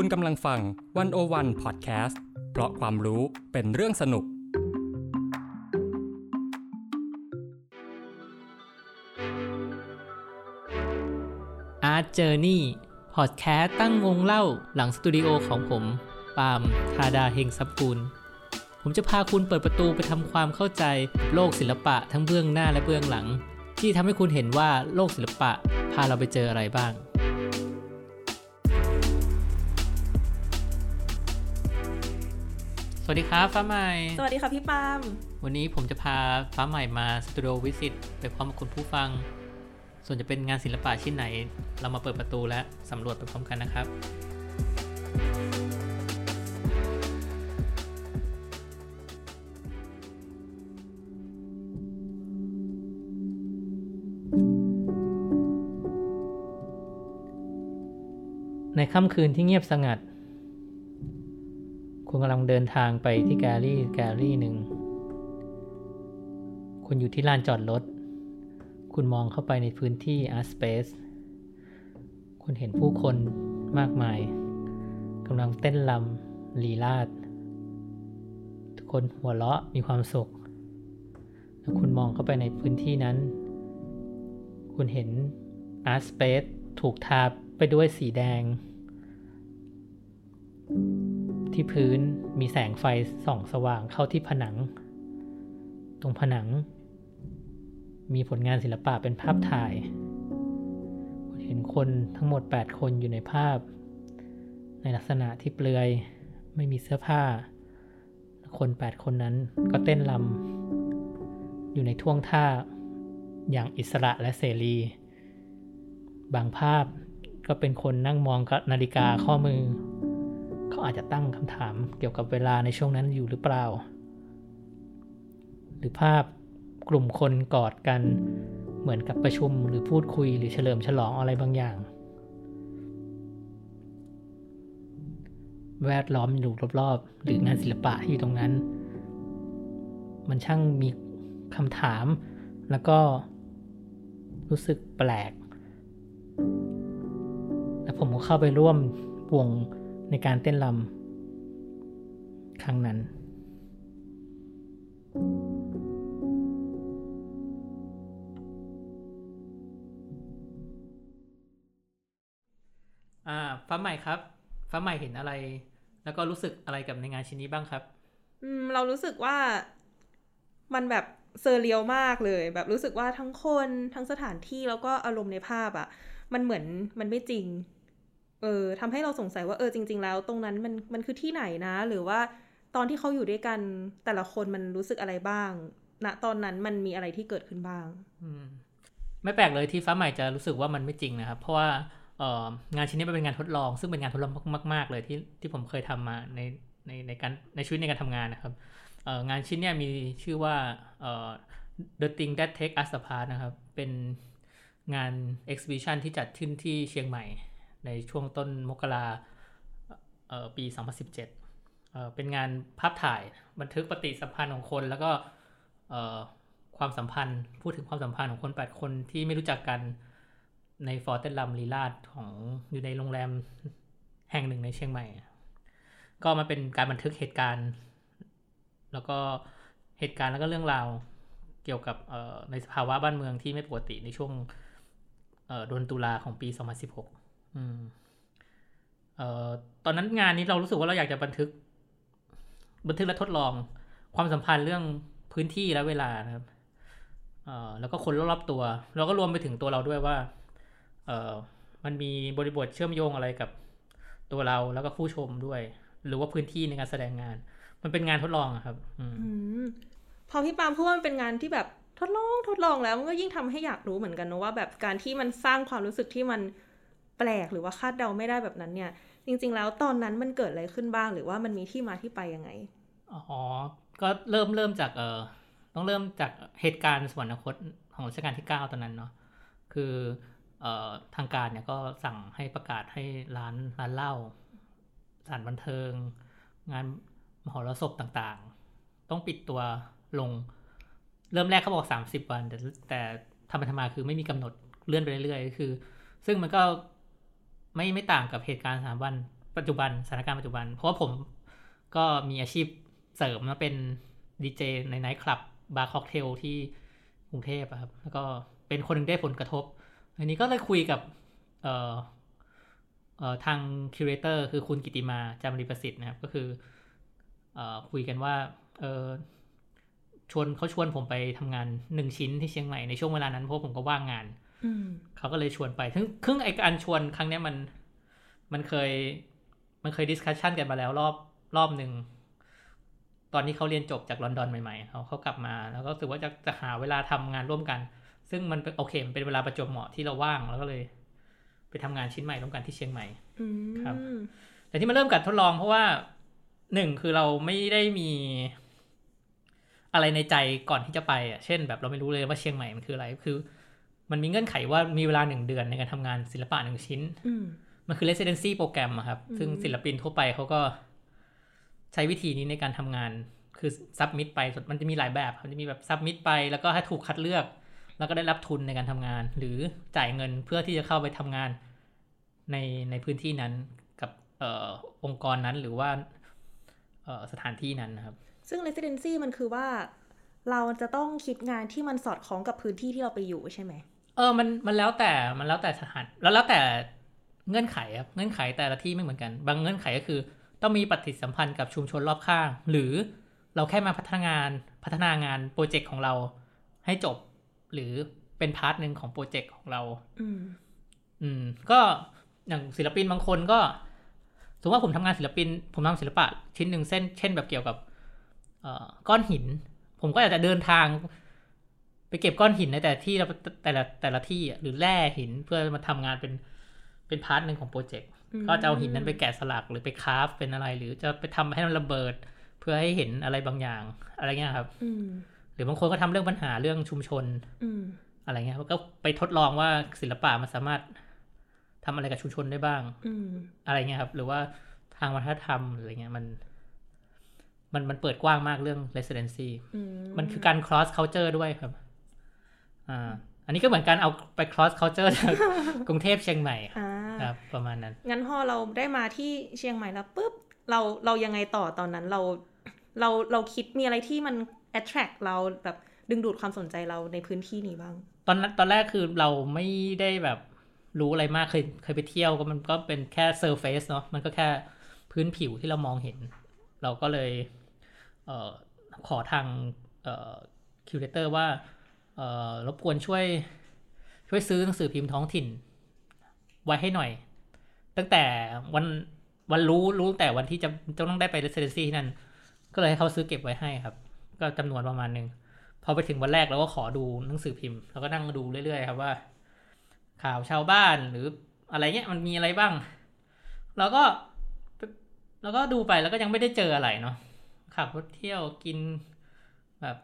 คุณกำลังฟังวันโอวันพอดแคสต์เพราะความรู้เป็นเรื่องสนุก Art Journey พอดแคสต์ตั้งวงเล่าหลังสตูดิโอของผม ปาล์มธาดาเฮงซับกุลผมจะพาคุณเปิดประตูไปทำความเข้าใจโลกศิลปะทั้งเบื้องหน้าและเบื้องหลัง ที่ทำให้คุณเห็นว่าโลกศิลปะพาเราไปเจออะไรบ้าง วัสดีครับฟ้าใหม่ สวัสดีค่ะพี่ปาล์มวันนี้ผมจะพาฟ้าใหม่มาสตูดิโอวิสิตไปพร้อมกับคุณผู้ฟัง ส่วนจะเป็นงานศิลปะชิ้นไหน เรามาเปิดประตูและสำรวจไปพร้อมกันนะครับ ในค่ำคืนที่เงียบสงัด คุณกำลังเดินทางไปที่แกลลี่แกลลี่หนึ่ง คุณอยู่ที่ลานจอดรถ คุณมองเข้าไปในพื้นที่ Art Space คุณเห็นผู้คนมากมายกำลังเต้นรำลีลาด ทุกคนหัวเราะมีความสุข แล้วคุณมองเข้าไปในพื้นที่นั้น คุณเห็น Art Space ถูกทาไปด้วยสีแดง ที่พื้นมีแสงไฟส่องสว่างเข้าที่ผนัง ตรงผนัง มีผลงานศิลปะเป็นภาพถ่าย เห็นคนทั้งหมด 8 คนอยู่ในภาพ ในลักษณะที่เปลือยไม่มีเสื้อผ้า คน 8 คนนั้นก็เต้นรำอยู่ในท่วงท่าอย่างอิสระและเสรี บางภาพก็เป็นคนนั่งมองกับนาฬิกาข้อมือ เขาอาจจะตั้งคำถามเกี่ยวกับเวลาในช่วงนั้นอยู่หรือเปล่า หรือภาพกลุ่มคนกอดกันเหมือนกับประชุมหรือพูดคุยหรือเฉลิมฉลองอะไรบางอย่าง แวดล้อมอยู่รอบๆ หรืองานศิลปะที่อยู่ตรงนั้น มันช่างมีคำถาม แล้วก็รู้สึกแปลก และผมก็เข้าไปร่วมวง ในการเต้นรำครั้งนั้น อ่าฟ้าใหม่ครับฟ้าใหม่เห็นอะไร แล้วก็รู้สึกอะไรกับในงานชิ้นนี้บ้างครับ อืม เรารู้สึกว่ามันแบบเซอร์เรียลมากเลย แบบรู้สึกว่าทั้งคนทั้งสถานที่แล้วก็อารมณ์ในภาพอะ่ะ มันเหมือนมันไม่จริง เออทำให้เราสงสัยว่าเออจริง ๆ แล้ว ตรงนั้นมันมันคือที่ไหนนะ หรือว่าตอนที่เขาอยู่ด้วยกันแต่ละคนมันรู้สึกอะไรบ้างณตอนนั้นมันมีอะไรที่เกิดขึ้นบ้างมไม่แปลกเลยที่ฟ้าใหม่จะรู้สึกว่ามันไม่จริงนะครับ เพราะว่าเอองานชิ้นนี้เป็นงานทดลอง ซึ่งเป็นงานทดลองมาก ๆ เลยที่ที่ผมเคยทำมาในในในการในชีวิตในการทำงานนะครับเองานชิ้นนี้มีชื่อว่าเอ่อ The Thing That Take Us Apart นะครับ เป็นงาน exhibition ที่จัดขึ้นที่เชียงใหม่ ในช่วงต้นมกราเอ่อปี 2017เอ่อเป็นงานภาพถ่ายบันทึกปฏิสัมพันธ์ของคน แล้วก็เอ่อความสัมพันธ์พูดถึงความสัมพันธ์ของคน 8 คนที่ไม่รู้จักกันในฟอร์เตนลัมลีลาดของอยู่ในโรงแรมแห่งหนึ่งในเชียงใหม่ ก็มาเป็นการบันทึกเหตุการณ์ แล้วก็เหตุการณ์แล้วก็เรื่องราวเกี่ยวกับในสภาวะบ้านเมืองที่ไม่ปกติในช่วงเอ่อเดือนตุลาของปี 2016 อืมเอ่อตอนนั้นงานนี้เรารู้สึกว่าเราอยากจะบันทึก บันทึกและทดลอง ความสัมพันธ์เรื่องพื้นที่และเวลานะครับเอ่อแล้วก็คนรอบๆตัว แล้วก็รวมไปถึงตัวเราด้วยว่า เอ่อมันมีบริบทเชื่อมโยงอะไรกับตัวเราแล้วก็ผู้ชมด้วย หรือว่าพื้นที่ในการแสดงงาน มันเป็นงานทดลองครับ อืมพอพี่ปามพูดว่ามันเป็นงานที่แบบทดลองทดลองแล้วมันก็ยิ่งทำให้อยากรู้เหมือนกันนะว่าแบบการที่มันสร้างความรู้สึกที่มัน แปลกหรือว่าคาดเดาไม่ได้แบบนั้นเนี่ย จริง ๆ แล้วตอนนั้นมันเกิดอะไรขึ้นบ้าง หรือว่ามันมีที่มาที่ไปยังไงอ๋อก็เริ่มเริ่มจากเอ่อต้องเริ่มจากเหตุการณ์สวรรคตของรัชกาลที่เก้าตอนนั้นเนาะคือเอ่อทางการเนี่ยก็สั่งให้ประกาศให้ร้านร้านเหล้าสถานบันเทิง งานมหรสพต่างๆ ต้องปิดตัวลง เริ่มแรกเขาบอก 30 วัน แต่แต่ทำไปทำมาคือไม่มีกำหนดเลื่อนไปเรื่อยๆคือ ซึ่งมันก็ ไม่ไม่ต่างกับเหตุการณ์สามวันปัจจุบันสถานการณ์ปัจจุบัน เพราะว่าผมก็มีอาชีพเสริมมาเป็นดีเจในไนท์คลับบาร์ค็อกเทลที่กรุงเทพครับ แล้วก็เป็นคนหนึ่งได้ผลกระทบ อันนี้ก็เลยคุยกับเอ่อเอ่อทาง curator คือคุณกิติมาจามรีประสิทธิ์นะครับ ก็คือเอ่อคุยกันว่าเออชวนเขาชวนผมไปทำงานหนึ่งชิ้นที่เชียงใหม่ในช่วงเวลานั้นเพราะผมก็ว่างงาน เขาก็เลยชวนไปซึ่งครึ่งไอการชวนครั้งเนี้ยมัน มันเคย มันเคย discussion กันมาแล้วรอบรอบหนึ่ง ตอนที่เขาเรียนจบจากลอนดอนใหม่ๆเขาเขากลับมา แล้วก็รู้สึกว่าจะจะหาเวลาทำงานร่วมกัน ซึ่งมันเป็นโอเคมันเป็นเวลาประจวบเหมาะที่เราว่างแล้วก็เลย ไปทำงานชิ้นใหม่ร่วมกันที่เชียงใหม่อืมครับ แต่ที่มาเริ่มการทดลองเพราะว่าหนึ่งคือเราไม่ได้มีอะไรในใจก่อนที่จะไปอะ เช่นแบบเราไม่รู้เลยว่าเชียงใหม่มันคืออะไร คือ มันมีเงื่อนไขว่ามีเวลาหนึ่งเดือนในการทำงานศิลปะหนึ่งชิ้นอืมมันคือ residency โปรแกรมอะครับอืมซึ่งศิลปินทั่วไปเขาก็ใช้วิธีนี้ในการทำงาน คือ submit ไป มันจะมีหลายแบบมันจะมีแบบ submit ไป แล้วก็ให้ถูกคัดเลือก แล้วก็ได้รับทุนในการทำงาน หรือจ่ายเงินเพื่อที่จะเข้าไปทำงานในในพื้นที่นั้นกับเอ่อองค์กรนั้นหรือว่าเอ่อสถานที่นั้นนะครับ ซึ่ง residency มันคือว่าเราจะต้องคิดงานที่มันสอดคล้องกับพื้นที่ที่เราไปอยู่ใช่ไหม เออมันมันแล้วแต่มันแล้วแต่สถานแล้วแล้วแต่เงื่อนไขครับเงื่อนไขแต่ละที่ไม่เหมือนกัน บางเงื่อนไขก็คือ ต้องมีปฏิสัมพันธ์กับชุมชนรอบข้าง หรือเราแค่มาพัฒนางานพัฒนางานโปรเจกต์ของเราให้จบ หรือเป็น part หนึ่งของ project ของเราอืมอืมก็อย่างศิลปินบางคนก็สมมติว่าผมทำงานศิลปิน ผมทำศิลปะชิ้นหนึ่งเส้น เช่นแบบเกี่ยวกับเอ่อก้อนหิน ผมก็อาจจะเดินทาง ไปเก็บก้อนหินในแต่ที่ละแต่ละแต่ละที่อะหรือแร่หินเพื่อมาทำงานเป็นเป็น part หนึ่งของ project อืมก็จะเอาหินนั้นไปแกะสลักหรือไป craft เป็นอะไร หรือจะไปทำให้มันระเบิด เพื่อให้เห็นอะไรบางอย่างอะไรเงี้ยครับอืมหรือบางคนก็ทำเรื่องปัญหาเรื่องชุมชนอืมอะไรเงี้ยก็ไปทดลองว่าศิลปะมันสามารถทำอะไรกับชุมชนได้บ้างอืมอะไรเงี้ยครับ หรือว่าทางวัฒนธรรมหรืออะไรเงี้ยมัน มันมันเปิดกว้างมากเรื่อง residency อืมันคือการ cross culture ด้วยครับ อ่าอันนี้ก็เหมือนการเอาไป cross culture จากกรุงเทพเชียงใหม่อ่าครับประมาณนั้น งั้นพอเราได้มาที่เชียงใหม่แล้วปุ๊บเราเรายังไงต่อตอนนั้นเราเราเราคิดมีอะไรที่มัน attract เราแบบดึงดูดความสนใจเราในพื้นที่นี้บ้าง ตอนนั้นตอนแรกคือเราไม่ได้แบบรู้อะไรมากเคยเคยไปเที่ยวก็มันก็เป็นแค่เซอร์เฟซเนาะมันก็แค่พื้นผิวที่เรามองเห็น เราก็เลยเอ่อขอทางเอ่อคิวเรเตอร์ว่าเอ่อ รบกวนช่วยช่วยซื้อหนังสือพิมพ์ท้องถิ่น ไว้ให้หน่อย ตั้งแต่วันวันรู้รู้แต่วันที่จะจะต้องได้ไปเรสเดนซี่ที่นั่น ก็เลยให้เขาซื้อเก็บไว้ให้ครับ ก็จำนวนประมาณหนึ่งพอไปถึงวันแรกเราก็ขอดูหนังสือพิมพ์เราก็นั่งดูเรื่อยๆครับว่า ข่าวชาวบ้านหรืออะไรเงี้ยมันมีอะไรบ้างเราก็เราก็ดูไปแล้วก็ยังไม่ได้เจออะไรเนาะขับรถเที่ยวกินแบบ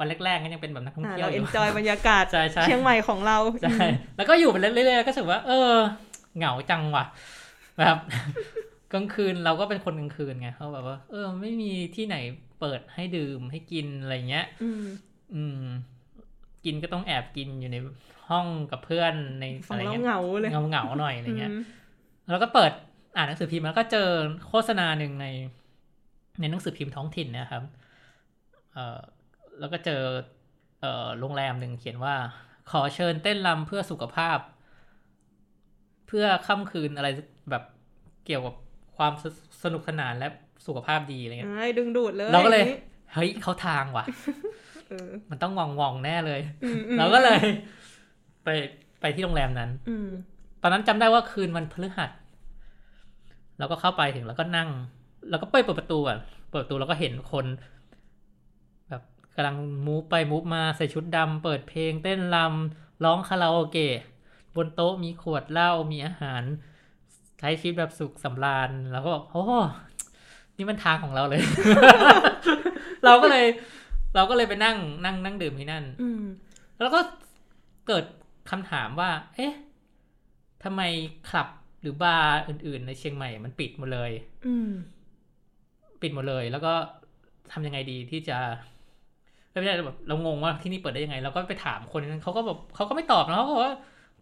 วันแรกๆก็ยังเป็นแบบนักท่องอ่าเที่ยวเราอยู่ enjoy บรรยากาศใช่ใช่เชียงใหม่ของเราใช่แล้วก็อยู่ไปเรื่อยๆก็รู้สึกว่า เออ เหงาจังว่ะแบบกลางคืนเราก็เป็นคนกลางคืนไงเขาแบบว่า เออ ไม่มีที่ไหนเปิดให้ดื่มให้กินอะไรเงี้ย อืมอืมกินก็ต้องแอบกินอยู่ในห้องกับเพื่อนในฟัอะงไรแล้วเงี้ยเหงาเลยเงาเงาๆหน่อยอะไรเงี้ยอืมแล้วก็เปิดอ่านหนังสือพิมพ์แล้วก็เจอโฆษณาหนึ่งใน ในหนังสือพิมพ์ท้องถิ่นเนะครับ เอ่อ แล้วก็เจอเอ่อโรงแรมหนึ่งเขียนว่า ขอเชิญเต้นรำเพื่อสุขภาพ เพื่อค่ำคืนอะไรแบบเกี่ยวกับความสสนุกสนานและสุขภาพดีอะไรเงี้ยอ่าดึงดูดเลยเราก็เลย เฮ้ยเขาทางว่ะเออมันต้องวองวองๆแน่เลยอืมอืมเราก็เลย ไปไปที่โรงแรมนั้นอืมตอนนั้นจำได้ว่าคืนวันพฤหัสเราก็เข้าไปถึงแล้วก็นั่ง แล้วก็เปิดประตูอะเปิดประตูแล้วก็เห็นคนแบบ กำลังมูฟไปมูฟมาใส่ชุดดำเปิดเพลงเต้นรำร้องคาราโอเกะบนโต๊ะมีขวดเหล้ามีอาหาร ใช้ชีวิตแบบสุขสำราญแล้วก็บอกโอ้นี่มันทางของเราเลย เราก็เลย เราก็เลยไปนั่งนั่งนั่งดื่มที่นั่นอืมแล้วก็เกิดคำถามว่า เอ๊ะทำไมคลับหรือบาร์อื่น ๆ ในเชียงใหม่มันปิดหมดเลย อืมปิดหมดเลย แล้วก็ทำยังไงดีที่จะ ไม่ใช่แบบเรางงว่าที่นี่เปิดได้ยังไงเราก็ไปถามคนนั้นเขาก็แบบเขาก็ไม่ตอบนะเขาก็บอกว่า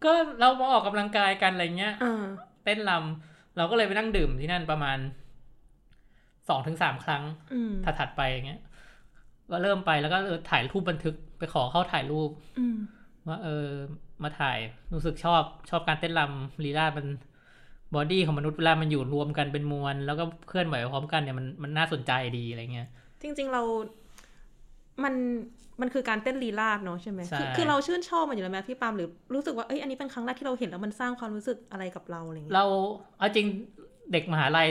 ก็เรามาออกกำลังกายกันอะไรเงี้ยอ่าเต้นรำเราก็เลยไปนั่งดื่มที่นั่นประมาณสองถึงสามครั้งอืมถัดๆไปอย่างเงี้ยก็เริ่มไปแล้วก็เออถ่ายรูปบันทึกไปขอเข้าถ่ายรูปอืมว่าเออมาถ่ายรู้สึกชอบชอบการเต้นรำลีลาดมันบอดี้ของมนุษย์เวลามันอยู่รวมกันเป็นมวล แล้วก็เคลื่อนไหวพร้อมกันเนี่ยมันมันน่าสนใจดีอะไรเงี้ย จริง ๆ เรา มันมันคือการเต้นลีลาดเนาะใช่ไหมใช่คือคือเราชื่นชอบมันอยู่แล้วไหมพี่ปาล์มหรือรู้สึกว่าเอ้ยอันนี้เป็นครั้งแรกที่เราเห็นแล้วมันสร้างความรู้สึกอะไรกับเราอะไรเงี้ยเราเอาจริงเด็กมหาลัย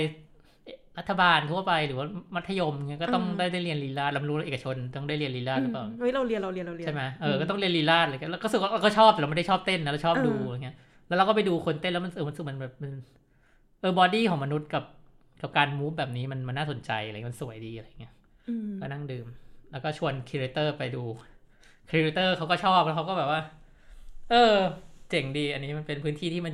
รัฐบาลทั่วไปหรือว่ามัธยมเงี้ยก็ต้องอืมได้ได้เรียนลีลาศเราไม่รู้เอกชนต้องได้เรียนลีลาศหรือเปล่าเฮ้ยเราเรียนเราเรียนเราเรียนใช่ไหมเอออืมก็ต้องเรียนลีลาศอะไรกันแล้วก็รู้สึกว่าเราก็ชอบแต่เราไม่ได้ชอบเต้นนะเราชอบดูเออออะไรเงี้ยแล้วเราก็ไปดูคนเต้นแล้วมันเออมันรู้สึกมันแบบมันเออ body ของมนุษย์กับกับการ move แบบนี้มันมันน่าสนใจอะไรเงี้ยมันสวยดีอะไรเงี้ยอืมก็นั่งดื่ม แล้วก็ชวนค u เรเตอร์ไปดูค u เรเตอร์เขาก็ชอบแล้วเขาก็แบบว่า เออ เจ๋งดี อันนี้มันเป็นพื้นที่ที่มัน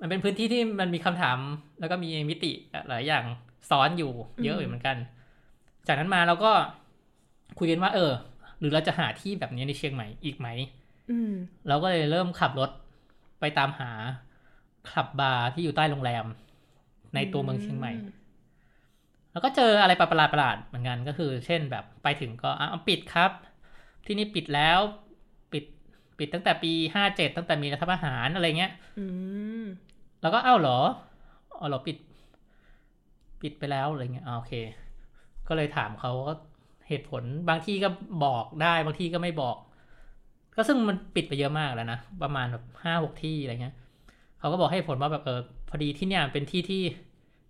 มันเป็นพื้นที่ที่มันมีคำถาม แล้วก็มีมิติหลายอย่างซ้อนอยู่เยอะอยู่เหมือนกัน จากนั้นมาเราก็คุยกันว่า เออ หรือเราจะหาที่แบบนี้ในเชียงใหม่อีกไหมอืมเราก็เลยเริ่มขับรถไปตามหาคลับบาร์ที่อยู่ใต้โรงแรม ในตัวเมืองเชียงใหม่ แล้วก็เจออะไรประหลาดประหลาดๆเหมือนกันก็คือ เช่นแบบไปถึงก็อะเอาปิดครับ ที่นี่ปิดแล้วปิดปิดตั้งแต่ปีห้าเจ็ดตั้งแต่มีรัฐประหารอะไรเงี้ยอืมแล้วก็เอ้าเหรออ๋อเหรอปิด ปิดไปแล้วอะไรเงี้ยอ่าโอเค ก็เลยถามเขาก็เหตุผลบางที่ก็บอกได้บางที่ก็ไม่บอก ก็ซึ่งมันปิดไปเยอะมากแล้วนะ ประมาณแบบห้าหกที่อะไรเงี้ยเขาก็บอกให้เหตุผลว่าแบบเออพอดีที่เนี่ยเป็นที่ที่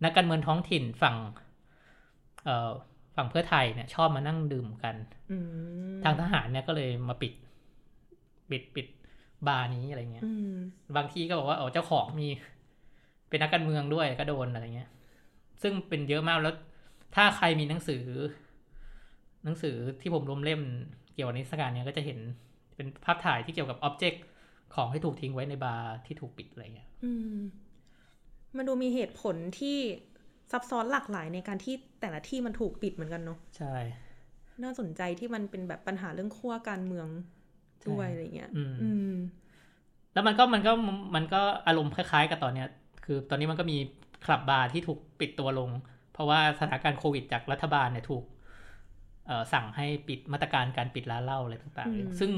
นักการเมืองท้องถิ่นฝั่งเอ่อ ฝั่งเพื่อไทยเนี่ยชอบมานั่งดื่มกันอืมทางทหารเนี่ยก็เลยมาปิด ปิดปิดบาร์นี้อะไรเงี้ยอืมบางที่ก็บอกว่าอ๋อเจ้าของมี เป็นนักการเมืองด้วยก็โดนอะไรเงี้ย ซึ่งเป็นเยอะมากแล้ว ถ้าใครมีหนังสือ หนังสือที่ผมรวมเล่มเกี่ยวกับนิทรรศการเนี้ยก็จะเห็นเป็นภาพถ่ายที่เกี่ยวกับ object ของที่ถูกทิ้งไว้ในบาร์ที่ถูกปิดอะไรเงี้ยอืมมันดูมีเหตุผลที่ ซับซ้อนหลากหลายในการที่แต่ละที่มันถูกปิดเหมือนกันเนาะใช่ น่าสนใจที่มันเป็นแบบปัญหาเรื่องขั้วการเมืองด้วยใช่อะไรเงี้ยอืมอืมแล้วมันก็มันก็มันก็อารมณ์คล้ายๆ กับตอนเนี้ย คือตอนนี้มันก็มีคลับบาร์ที่ถูกปิดตัวลง เพราะว่าสถานการณ์โควิดจากรัฐบาลเนี่ยถูกเอ่อสั่งให้ปิดมาตรการการปิดร้านเหล้าอะไรต่างอืมๆซึ่ง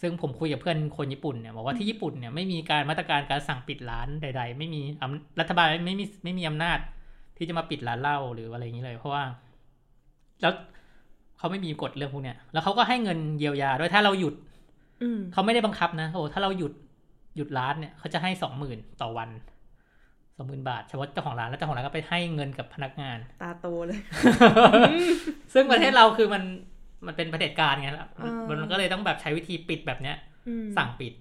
ซึ่งผมคุยกับเพื่อนคนญี่ปุ่นเนี่ยบอกว่าที่ญี่ปุ่นเนี่ยไม่มีการมาตรการการสั่งปิดร้านใด ๆ ไม่มีอำรัฐบาลไม่มีไม่มีอำนาจ ที่จะมาปิดร้านเหล้าหรืออะไรอย่างนี้เลย เพราะว่า แล้วเขาไม่มีกฎเรื่องพวกเนี้ยแล้วเขาก็ให้เงินเยียวยาด้วยถ้าเราหยุด อืมเขาไม่ได้บังคับนะโอ้ถ้าเราหยุดหยุดร้านเนี่ยเขาจะให้สองหมื่นต่อวันสองหมื่นบาทเฉพาะเจ้าของร้านแล้วเจ้าของร้านก็ไปให้เงินกับพนักงาน ตาโตเลย ซึ่งประเทศเราคือมันมันเป็นประเผด็จการไงล่ะเออมันก็เลยต้องแบบใช้วิธีปิดแบบเนี้ยอืมสั่งปิด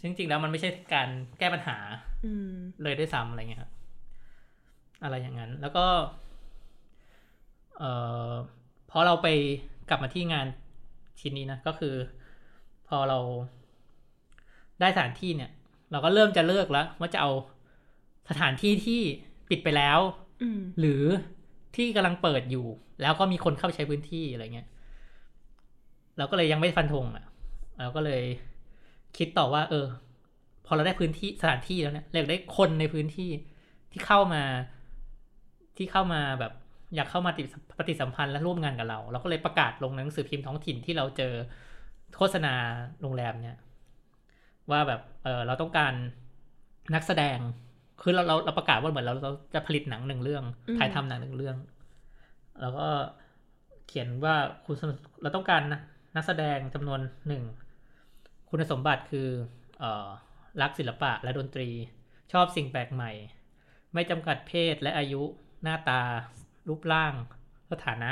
ซึ่งจริงๆแล้วมันไม่ใช่การแก้ปัญหาอืมเลยด้วยซ้ำอะไรเงี้ยครับ อะไรอย่างนั้น แล้วก็เอ่อพอเราไปกลับมาที่งานชิ้นนี้นะก็คือ พอเราได้สถานที่เนี่ย เราก็เริ่มจะเลิกแล้ว ว่าจะเอาสถานที่ที่ปิดไปแล้วอืมหรือที่กำลังเปิดอยู่ แล้วก็มีคนเข้าไปใช้พื้นที่อะไรเงี้ยเราก็เลยยังไม่ฟันธงอะเราก็เลยคิดต่อว่า เออ พอเราได้พื้นที่สถานที่แล้วเนี่ยเราอยากได้คนในพื้นที่ที่เข้ามา ที่เข้ามาแบบอยากเข้ามาติดปฏิสัมพันธ์และร่วมงานกับเรา เราก็เลยประกาศลงในหนังสือพิมพ์ท้องถิ่นที่เราเจอโฆษณาโรงแรมเนี่ย ว่าแบบเออเราต้องการนักแสดง คือเราเราเราประกาศว่าเหมือนเราเราจะผลิตหนังหนึ่งเรื่องอืมถ่ายทำหนังหนึ่งเรื่อง แล้วก็เขียนว่าคุณสมเราต้องการนะนักแสดงจำนวนหนึ่งคุณสมบัติคือ เอ่อรักศิลปะและดนตรี ชอบสิ่งแปลกใหม่ ไม่จำกัดเพศและอายุ หน้าตารูปร่างสถานะ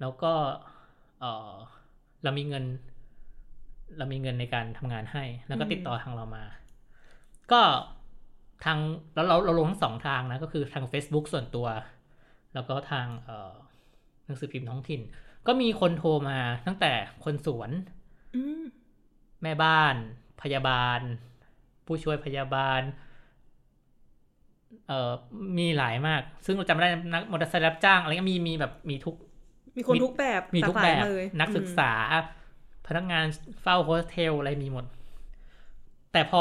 แล้วก็เออเรามีเงิน เรามีเงินในการทำงานให้ แล้วก็ติดต่อทางเรามา ก็ทางแล้วเราเราลงทั้งสองทางนะก็คือทาง Facebook ส่วนตัว แล้วก็ทางเอ่อหนังสือพิมพ์ท้องถิ่น ก็มีคนโทรมาตั้งแต่คนสวนอืมแม่บ้าน พยาบาล ผู้ช่วยพยาบาล เอ่อมีหลายมาก ซึ่งเราจำไม่ได้นักมอเตอร์ไซค์รับจ้างอะไรก็มีมีแบบมีทุก มีคนมีทุกแบบมีทุกหลาแบหลายบเลยนักศึกษา พนักงานเฝ้าโฮสเทลอะไรมีหมด แต่พอ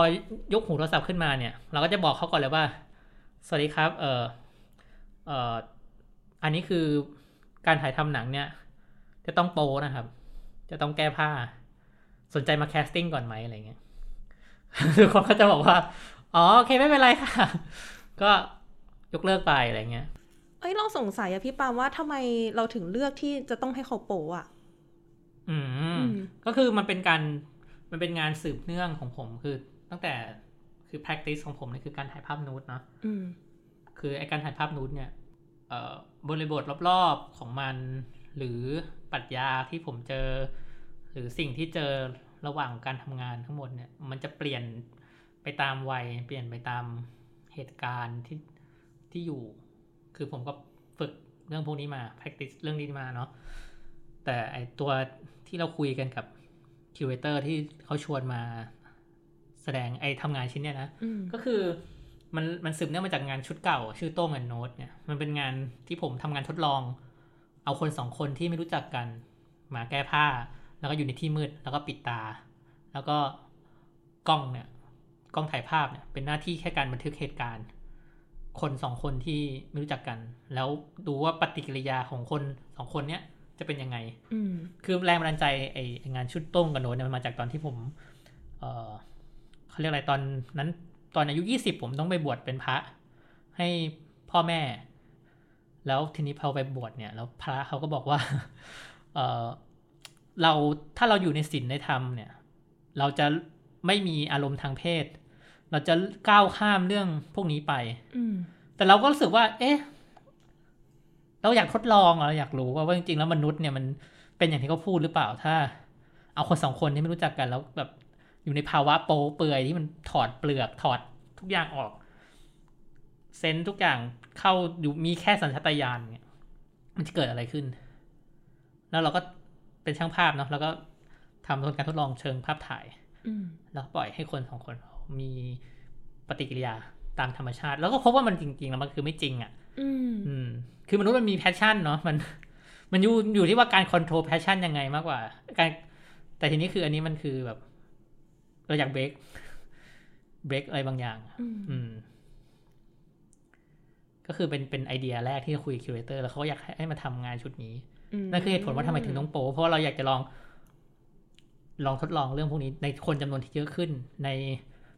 ยกหูโทรศัพท์ขึ้นมาเนี่ย เราก็จะบอกเขาก่อนเลยว่า สวัสดีครับ เออเอออันนี้คือการถ่ายทำหนังเนี่ย จะต้องโปนะครับ จะต้องแก้ผ้า สนใจมาแคสติ้งก่อนไหมอะไรเงี้ยทุกคนก็จะบอกว่า อ๋อโอเคไม่เป็นไรค่ะ ก็ยกเลิกไปอะไรเงี้ยเอ้ยเราสงสัยอะพี่ปามว่าทำไมเราถึงเลือกที่จะต้องให้เขาโปะอะอืมอืม ก็คือมันเป็นการมันเป็นงานสืบเนื่องของผมคือตั้งแต่คือ practice ของผมเนี่ยคือการถ่ายภาพนูดเนาะอืมคือไอการถ่ายภาพนูดเนี่ยเอ่อบริบทรอบๆของมัน หรือปรัชญาที่ผมเจอ หรือสิ่งที่เจอระหว่างการทำงานทั้งหมดเนี่ย มันจะเปลี่ยนไปตามวัย เปลี่ยนไปตาม เหตุการณ์ที่ที่อยู่ คือผมก็ฝึกเรื่องพวกนี้มา practice เรื่องนี้มาเนาะแต่ไอตัวที่เราคุยกันกับคิวเรเตอร์ที่เขาชวนมาแสดงไอทำงานชิ้นเนี้ยนะอืมก็คือมันมันสืบเนื่องมาจากงานชุดเก่า ชื่อโต้งแอนโนตเนี่ยมันเป็นงานที่ผมทำงานทดลอง เอาคนสองคนที่ไม่รู้จักกัน มาแก้ผ้า แล้วก็อยู่ในที่มืด แล้วก็ปิดตา แล้วก็กล้องเนี่ย กล้องถ่ายภาพเนี่ยเป็นหน้าที่แค่การบันทึกเหตุการณ์ คนสองคนที่ไม่รู้จักกัน แล้วดูว่าปฏิกิริยาของคนสองคนเนี้ยจะเป็นยังไงอืมคือแรงบันดาลใจไอไอ้งานชุดโต้งกับโน้ตเนี่ยมันมาจากตอนที่ผม เออเขาเรียกอะไรตอนนั้น ตอนอายุยี่สิบผมต้องไปบวชเป็นพระ ให้พ่อแม่ แล้วทีนี้พอไปบวชเนี่ย แล้วพระเขาก็บอกว่า เออเราถ้าเราอยู่ในศีลในธรรมเนี่ย เราจะไม่มีอารมณ์ทางเพศ เราจะก้าวข้ามเรื่องพวกนี้ไปอืมแต่เราก็รู้สึกว่า เอ๊ะ เราอยากทดลองอะเราอยากรู้ว่าว่าจริงๆแล้วมนุษย์เนี่ยมันเป็นอย่างที่เขาพูดหรือเปล่าถ้า เอาคนสองคนที่ไม่รู้จักกันแล้วแบบอยู่ในภาวะโปเปื่อยที่มันถอดเปลือกถอดทุกอย่างออก เซนส์ทุกอย่างเข้าอยู่มีแค่สัญชาตญาณเนี่ยมันจะเกิดอะไรขึ้น แล้วเราก็เป็นช่างภาพเนาะแล้วก็ทำการทดลองเชิงภาพถ่ายอืมแล้วปล่อยให้คนสองคน มีปฏิกิริยาตามธรรมชาติ แล้วก็พบว่ามันจริงๆแล้วมันคือไม่จริงอะ่ะอืมอืมคือมนุษย์มันมี passion เนาะมัน มันอยู่อยู่ที่ว่าการ control passion ยังไงมากกว่าการแต่ทีนี้คืออันนี้มันคือแบบ เราอยาก break break อะไรบางอย่าง อืมอืมก็คือเป็นเป็นไอเดียแรกที่คุยกับคิวเรเตอร์แล้วเขาก็อยากให้ให้มาทำงานชุดนี้นั่นคือเหตุผลว่าทำไมถึงต้องโป เพราะว่าเราอยากจะลอง ลองทดลองเรื่องพวกนี้ในคนจำนวนที่เยอะขึ้นใน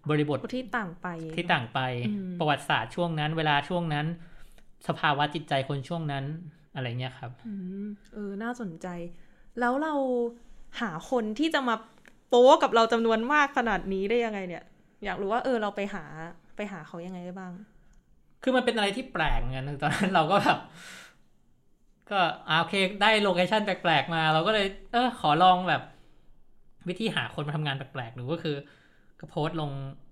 บริบทที่ต่างไป ที่ต่างไปอืมประวัติศาสตร์ช่วงนั้น เวลาช่วงนั้น สภาวะจิตใจคนช่วงนั้นอะไรเงี้ยครับอืมเออ น่าสนใจ แล้วเราหาคนที่จะมาโป๊กับเราจำนวนมากขนาดนี้ได้ยังไงเนี่ย อยากรู้ว่าเออเราไปหาไปหาเขายังไงได้บ้าง คือมันเป็นอะไรที่แปลกเหมือนกันตอนนั้นเราก็แบบก็อ่าโอเคได้โลเคชันแปลกๆมา เราก็เลย เออขอลองแบบ วิธีหาคนมาทำงานแปลกๆดูก็คือ ก็โพสต์ลง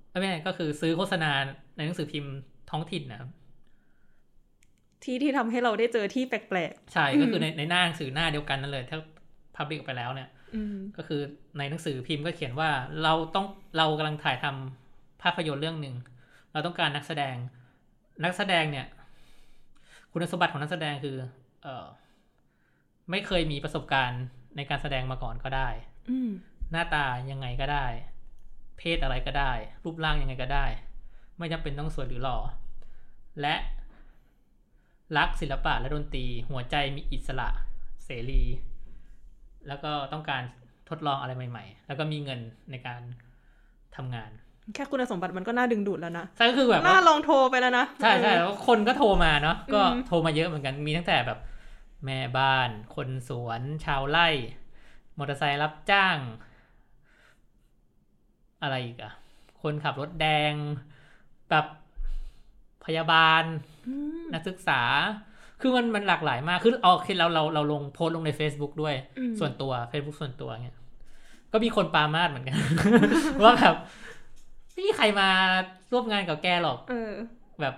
ไม่ใช่ก็คือซื้อโฆษณาในหนังสือพิมพ์ท้องถิ่นนะครับที่ที่ทำให้เราได้เจอที่แปลกใช่ก็คือในในหน้าหนังสือหน้าเดียวกันนั่นเลย ถ้าพับลิกไปแล้วเนี่ยๆอืมก็คือในหนังสือพิมพ์ก็เขียนว่าเราต้องเรากำลังถ่ายทำภาพยนตร์เรื่องหนึ่งเราต้องการนักแสดง นักแสดงเนี่ย คุณสมบัติของนักแสดงคือ เออไม่เคยมีประสบการณ์ในการแสดงมาก่อนก็ได้อืมหน้าตายังไงก็ได้ เพศอะไรก็ได้ รูปร่างยังไงก็ได้ ไม่จำเป็นต้องสวยหรือหล่อ และรักศิลปะและดนตรี หัวใจมีอิสระเสรี แล้วก็ต้องการทดลองอะไรใหม่ ๆ แล้วก็มีเงินในการทำงานแค่คุณสมบัติมันก็น่าดึงดูดแล้วนะใช่ก็คือแบบน่าว่าลองโทรไปแล้วนะใช่ใช่เออแล้วคนก็โทรมาเนาะก็อืมโทรมาเยอะเหมือนกันมีตั้งแต่แบบ แม่บ้าน คนสวน ชาวไร่ มอเตอร์ไซค์รับจ้าง อะไรอีกอะคนขับรถแดง แบบพยาบาลอืมนักศึกษา คือมันมันหลากหลายมาก คือเอาโอเคเราเราเราลงโพสต์ลงใน Facebook ด้วยอืมส่วนตัว Facebook ส่วนตัวเงี้ยก็มีคนปรามาดเหมือนกัน ว่าแบบไม่มีใครมาร่วมงานกับแกหรอกเออแบบ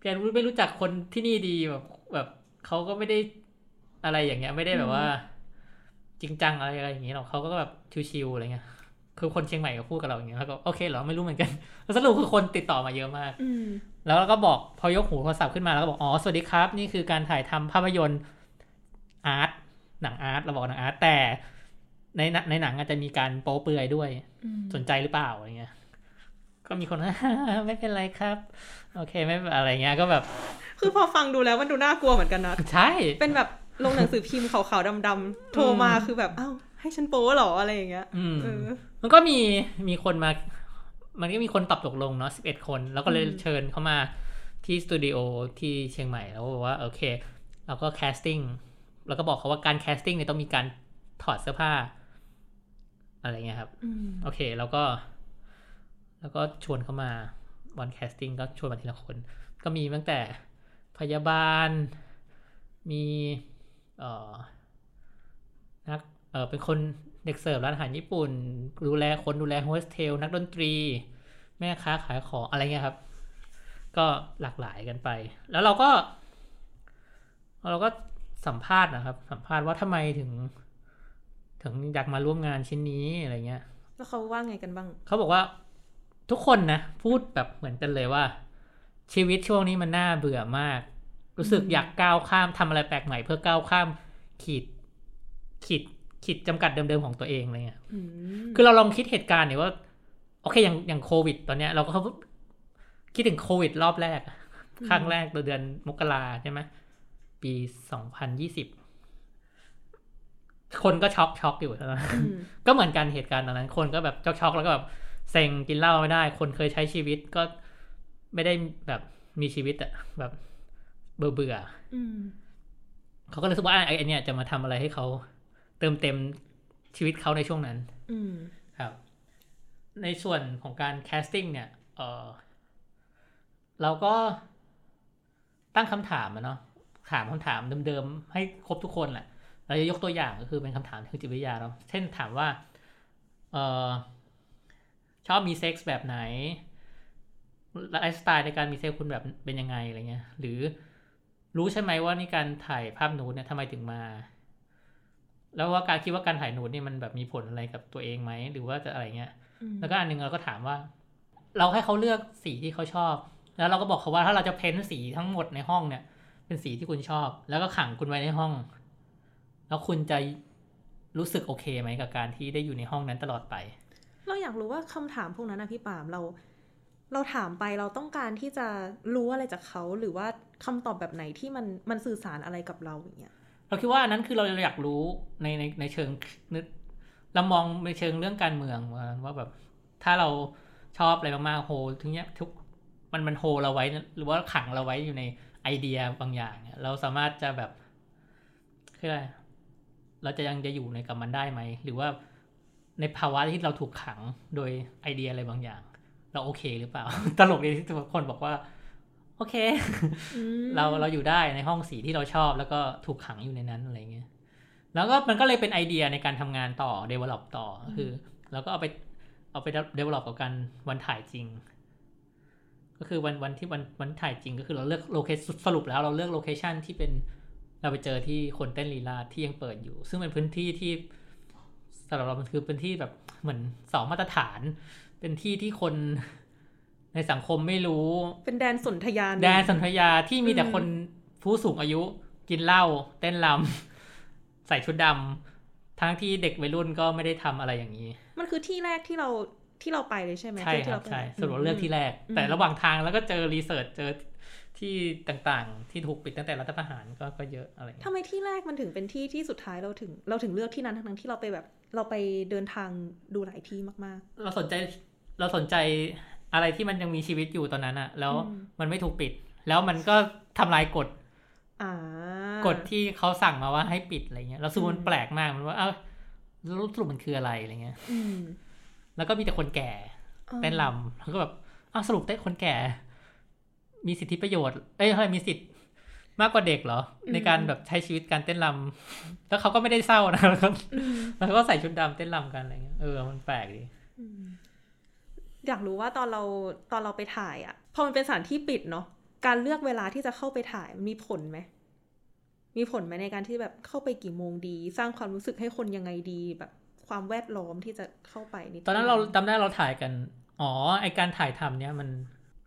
แกรู้ไม่รู้จักคนที่นี่ดีแบบ แบบเขาก็ไม่ได้อะไรอย่างเงี้ย ไม่ได้แบบว่า จริงจังอะไรอะไรอย่างเงี้ยหรอกเขาก็แบบชิวๆอะไรเงี้ย คือคนเชียงใหม่ก็พูดกับเราอย่างเงี้ยแล้วก็โอเคเหรอไม่รู้เหมือนกันแล้วสรุปคือคนติดต่อมาเยอะมากอืมแล้วก็บอกพอยกหูโทรศัพท์ขึ้นมาแล้วก็บอกอ๋อสวัสดีครับ นี่คือการถ่ายทำภาพยนตร์ art หนัง art เราบอกหนัง art แต่ในหนังในหนังอาจจะมีการโป๊เปลือยด้วยอืมสนใจหรือเปล่าอะไรเงี้ย ก็มีคนไม่เป็นไรครับ โอเคไม่เป็นอะไรเงี้ยก็แบบ คือพอฟังดูแล้วมันดูน่ากลัวเหมือนกันนะใช่เป็นแบบลงหนังสือพิมพ์ขาวๆดำๆโทรมาคือแบบอ้าว ให้ฉันโป๊เหรออะไรอย่างเงี้ยอืมเออมันก็มีมีคนมา มันก็มีคนตอบตกลงเนาะสิบเอ็ดคน แล้วก็เลยอืมเชิญเข้ามาที่สตูดิโอที่เชียงใหม่แล้วก็บอกว่าโอเคเราก็ casting แล้วก็บอกเขาว่าการ casting เนี่ยต้องมีการถอดเสื้อผ้า อะไรเงี้ยครับอืมโอเค แล้วก็ แล้วก็ชวนเข้ามาวัน casting ก็ชวนมาทีละคน ก็มีตั้งแต่พยาบาล มี เอ่อนัก เออเป็นคนเด็กเสิร์ฟร้านอาหารญี่ปุ่น ดูแลคนดูแลโฮสเทลนักดนตรี แม่ค้าขายของอะไรเงี้ยครับ ก็หลากหลายกันไป แล้วเราก็ เราก็สัมภาษณ์นะครับ สัมภาษณ์ว่าทำไมถึง ถึงอยากมาร่วมงานชิ้นนี้อะไรเงี้ย แล้วเขาว่าไงกันบ้าง เขาบอกว่าทุกคนนะพูดแบบเหมือนกันเลยว่า ชีวิตช่วงนี้มันน่าเบื่อมาก รู้สึกอืมอยากก้าวข้ามทำอะไรแปลกใหม่ เพื่อก้าวข้ามขีดขีด ขีดจำกัดเดิมๆของตัวเองอะไรเงี้ยอืมคือเราลองคิดเหตุการณ์เนี่ยว่า โอเคอย่างอย่างโควิด ตอนเนี้ยเราก็คิดถึงโควิด รอบแรกอะครั้งแรกตัวเดือนมกราใช่ไหมปีสองพันยี่สิบคนก็ช็อกช็อกอยู่ใช่ไหมอืมก็เหมือนกันเหตุการณ์ตอนนั้น คนก็แบบช็อกๆแล้วก็แบบเซ็งกินเหล้าไม่ได้ คนเคยใช้ชีวิตก็ไม่ได้แบบมีชีวิตอะแบบเบื่อเบื่ออืมๆเขาก็เลยรู้สึกว่าไอ้ไอเนี่ยจะมาทำอะไรให้เขา เติมเต็มชีวิตเขาในช่วงนั้นอืมครับ ในส่วนของการ casting เนี่ยเออเราก็ตั้งคำถามอะเนาะถามคำถามเดิมๆ ให้ครบทุกคนแหละเราจะยกตัวอย่างก็คือเป็นคำถามทางจิตวิทยาเนาะเช่นถามว่าเออชอบมีเซ็กส์แบบไหนไลฟ์สไตล์ในการมีเซ็กส์คุณแบบเป็นยังไงอะไรเงี้ย หรือรู้ใช่ไหมว่านี่การถ่ายภาพนูดเนี่ยทำไมถึงมา แล้วว่าการคิดว่าการถ่ายนูดเนี่ยมันแบบมีผลอะไรกับตัวเองไหมหรือว่าจะอะไรเงี้ยอืมแล้วก็อันหนึงเราก็ถามว่า เราให้เขาเลือกสีที่เขาชอบ แล้วเราก็บอกเขาว่าถ้าเราจะ paint สีทั้งหมดในห้องเนี่ย เป็นสีที่คุณชอบ แล้วก็ขังคุณไว้ในห้อง แล้วคุณจะรู้สึกโอเคไหมกับการที่ได้อยู่ในห้องนั้นตลอดไป เราอยากรู้ว่าคำถามพวกนั้นนะพี่ปามเรา เราถามไปเราต้องการที่จะรู้อะไรจากเขาหรือว่าคำตอบแบบไหนที่มันมันสื่อสารอะไรกับเราอย่างเงี้ย เราคิดว่าอันนั้นคือเราอยากรู้ในในในเชิงนึกเรามองในเชิงเรื่องการเมืองว่าแบบถ้าเราชอบอะไรมากๆโฮถึงเนี้ยทุกมันมันโฮเราไว้นะหรือว่าขังเราไว้อยู่ในไอเดียบางอย่างเนี่ยเราสามารถจะแบบคืออะไรเราจะยังจะอยู่ในกับมันได้ไหม หรือว่าในภาวะที่เราถูกขังโดยไอเดียอะไรบางอย่าง เราโอเคหรือเปล่า ตลกดีที่ทุกคนบอกว่า โอเคอืมเราเราอยู่ได้ในห้องสีที่เราชอบ แล้วก็ถูกขังอยู่ในนั้นอะไรเงี้ยแล้วก็มันก็เลยเป็นไอเดียในการทำงานต่อ develop ต่ออคือเราก็เอาไปเอาไป develop กับการวันถ่ายจริง ก็คือวันวันที่วันวันถ่ายจริงก็คือเราเลือกโลเคชสรุปแล้วเราเลือก location ที่เป็นเราไปเจอที่คนเต้นลีลาศที่ยังเปิดอยู่ ซึ่งเป็นพื้นที่ที่สำหรับเรามันคือเป็นที่แบบเหมือนสองมาตรฐาน เป็นที่ที่คน ในสังคมไม่รู้ เป็นแดนสนธยาแดนสนธยาที่มีแต่อืมคนผู้สูงอายุกินเหล้าเต้นรำใส่ชุดดำทั้งที่เด็กวัยรุ่นก็ไม่ได้ทำอะไรอย่างนี้ มันคือที่แรกที่เราที่เราไปเลยใช่ไหมใช่ที่ที่รับเาไปใช่อืมสรุปว่าเลือกที่แรกอืมแต่ระหว่างทางแล้วก็เจอรีเสิร์ชเจอที่ต่างๆ ที่ถูกปิดตั้งแต่รัฐประหารก็ก็เยอะอะไรอย่างเงี้ยทำไมที่แรกมันถึงเป็นที่ที่สุดท้ายเราถึง เราถึงเลือกที่นั้นทั้งๆที่เราไปแบบ เราไปเดินทางดูหลายที่มากเราสนใจเราสนใจ อะไรที่มันยังมีชีวิตอยู่ตอนนั้นอะแล้วอืมมันไม่ถูกปิด แล้วมันก็ทำลายกฎๆอ่ากฎที่เขาสั่งมาว่าให้ปิดอะไรเงี้ยเราสูมันอืมแปลกมากมันว่าเอ้าแล้วสรุปมันคืออะไรอะไรเงี้ยอืมแล้วก็มีแต่คนแก่อ่าเต้นรำแล้วก็แบบอ้าวสรุปเต้นคนแก่ มีสิทธิประโยชน์ เอ้ยเฮ้ยมีสิทธิ์มากกว่าเด็กเหรอ ในการแบบใช้ชีวิตการเต้นรำแล้วเขาก็ไม่ได้เศร้านะแล้วก็อืมแล้วก็ใส่ชุดดำเต้นรำกันอะไรเงี้ยเออมันแปลกดี อืมอยากรู้ว่าตอนเราตอนเราไปถ่ายอะพอมันเป็นสถานที่ปิดเนาะการเลือกเวลาที่จะเข้าไปถ่ายมันมีผลไหมมีผลไหมในการที่แบบเข้าไปกี่โมงดี สร้างความรู้สึกให้คนยังไงดีแบบความแวดล้อมที่จะเข้าไปนี่ตอนนั้นเราจำได้เราถ่ายกันอ๋อไอการถ่ายทำเนี่ยมัน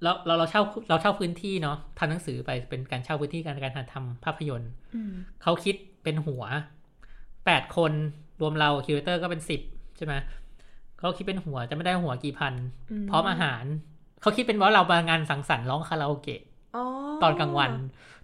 เราเราเราเช่าเราเช่าพื้นที่เนาะทำหนังสือไปเป็นการเช่าพื้นที่การการถ่ายทำภาพยนตร์อืมเขาคิดเป็นหัวแปดคนรวมเราคิวเตอร์ก็เป็นสิบใช่ไหม เขาคิดเป็นหัวจะไม่ได้หัวกี่พันมพร้อมอาหาร เขาคิดเป็นว่าเรามางานสังสรรค์ร้องคาราโอเกะอ๋อตอนกลางวัน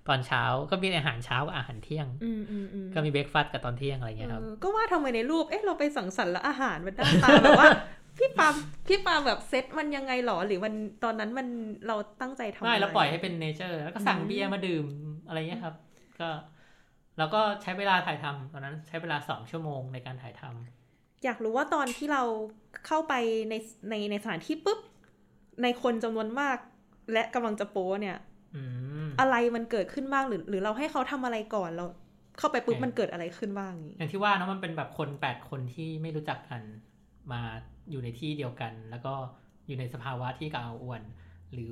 ตอนเช้าก็มีอาหารเช้ากับอาหารเที่ยงอืมอืมอืมก็มีเบรกฟาสต์กับตอนเที่ยงอะไรอย่างเงี้ยครับเออก็ว่าทำไมในรูปเอ๊ะเราไปสังสรรค์แล้วอาหารมันหน้าตาแบบว่าพี่ปามพี่ปามแบบเซตมันยังไงหรอหรือมันตอนนั้นมันเราตั้งใจทำไม่อะไรเราปล่อยให้เป็นเนเจอร์แล้วก็สั่งอืมเบียร์มาดื่มอะไรเงี้ยครับ ก็แล้วก็ใช้เวลาถ่ายทำตอนนั้นใช้เวลาสองชั่วโมงในการถ่ายทำ อยากรู้ว่าตอนที่เราเข้าไปในในในสถานที่ปุ๊บ ในคนจำนวนมาก และกำลังจะโป้เนี่ยอืมอะไรมันเกิดขึ้นบ้างหรือ หรือเราให้เขาทำอะไรก่อนเราเข้าไปปุ๊บโอเคมันเกิดอะไรขึ้นบ้างอย่างงี้อย่างที่ว่าเนอะมันเป็นแบบคนแปดคนที่ไม่รู้จักกันมาอยู่ในที่เดียวกัน แล้วก็อยู่ในสภาวะที่กาวอ้วน หรือ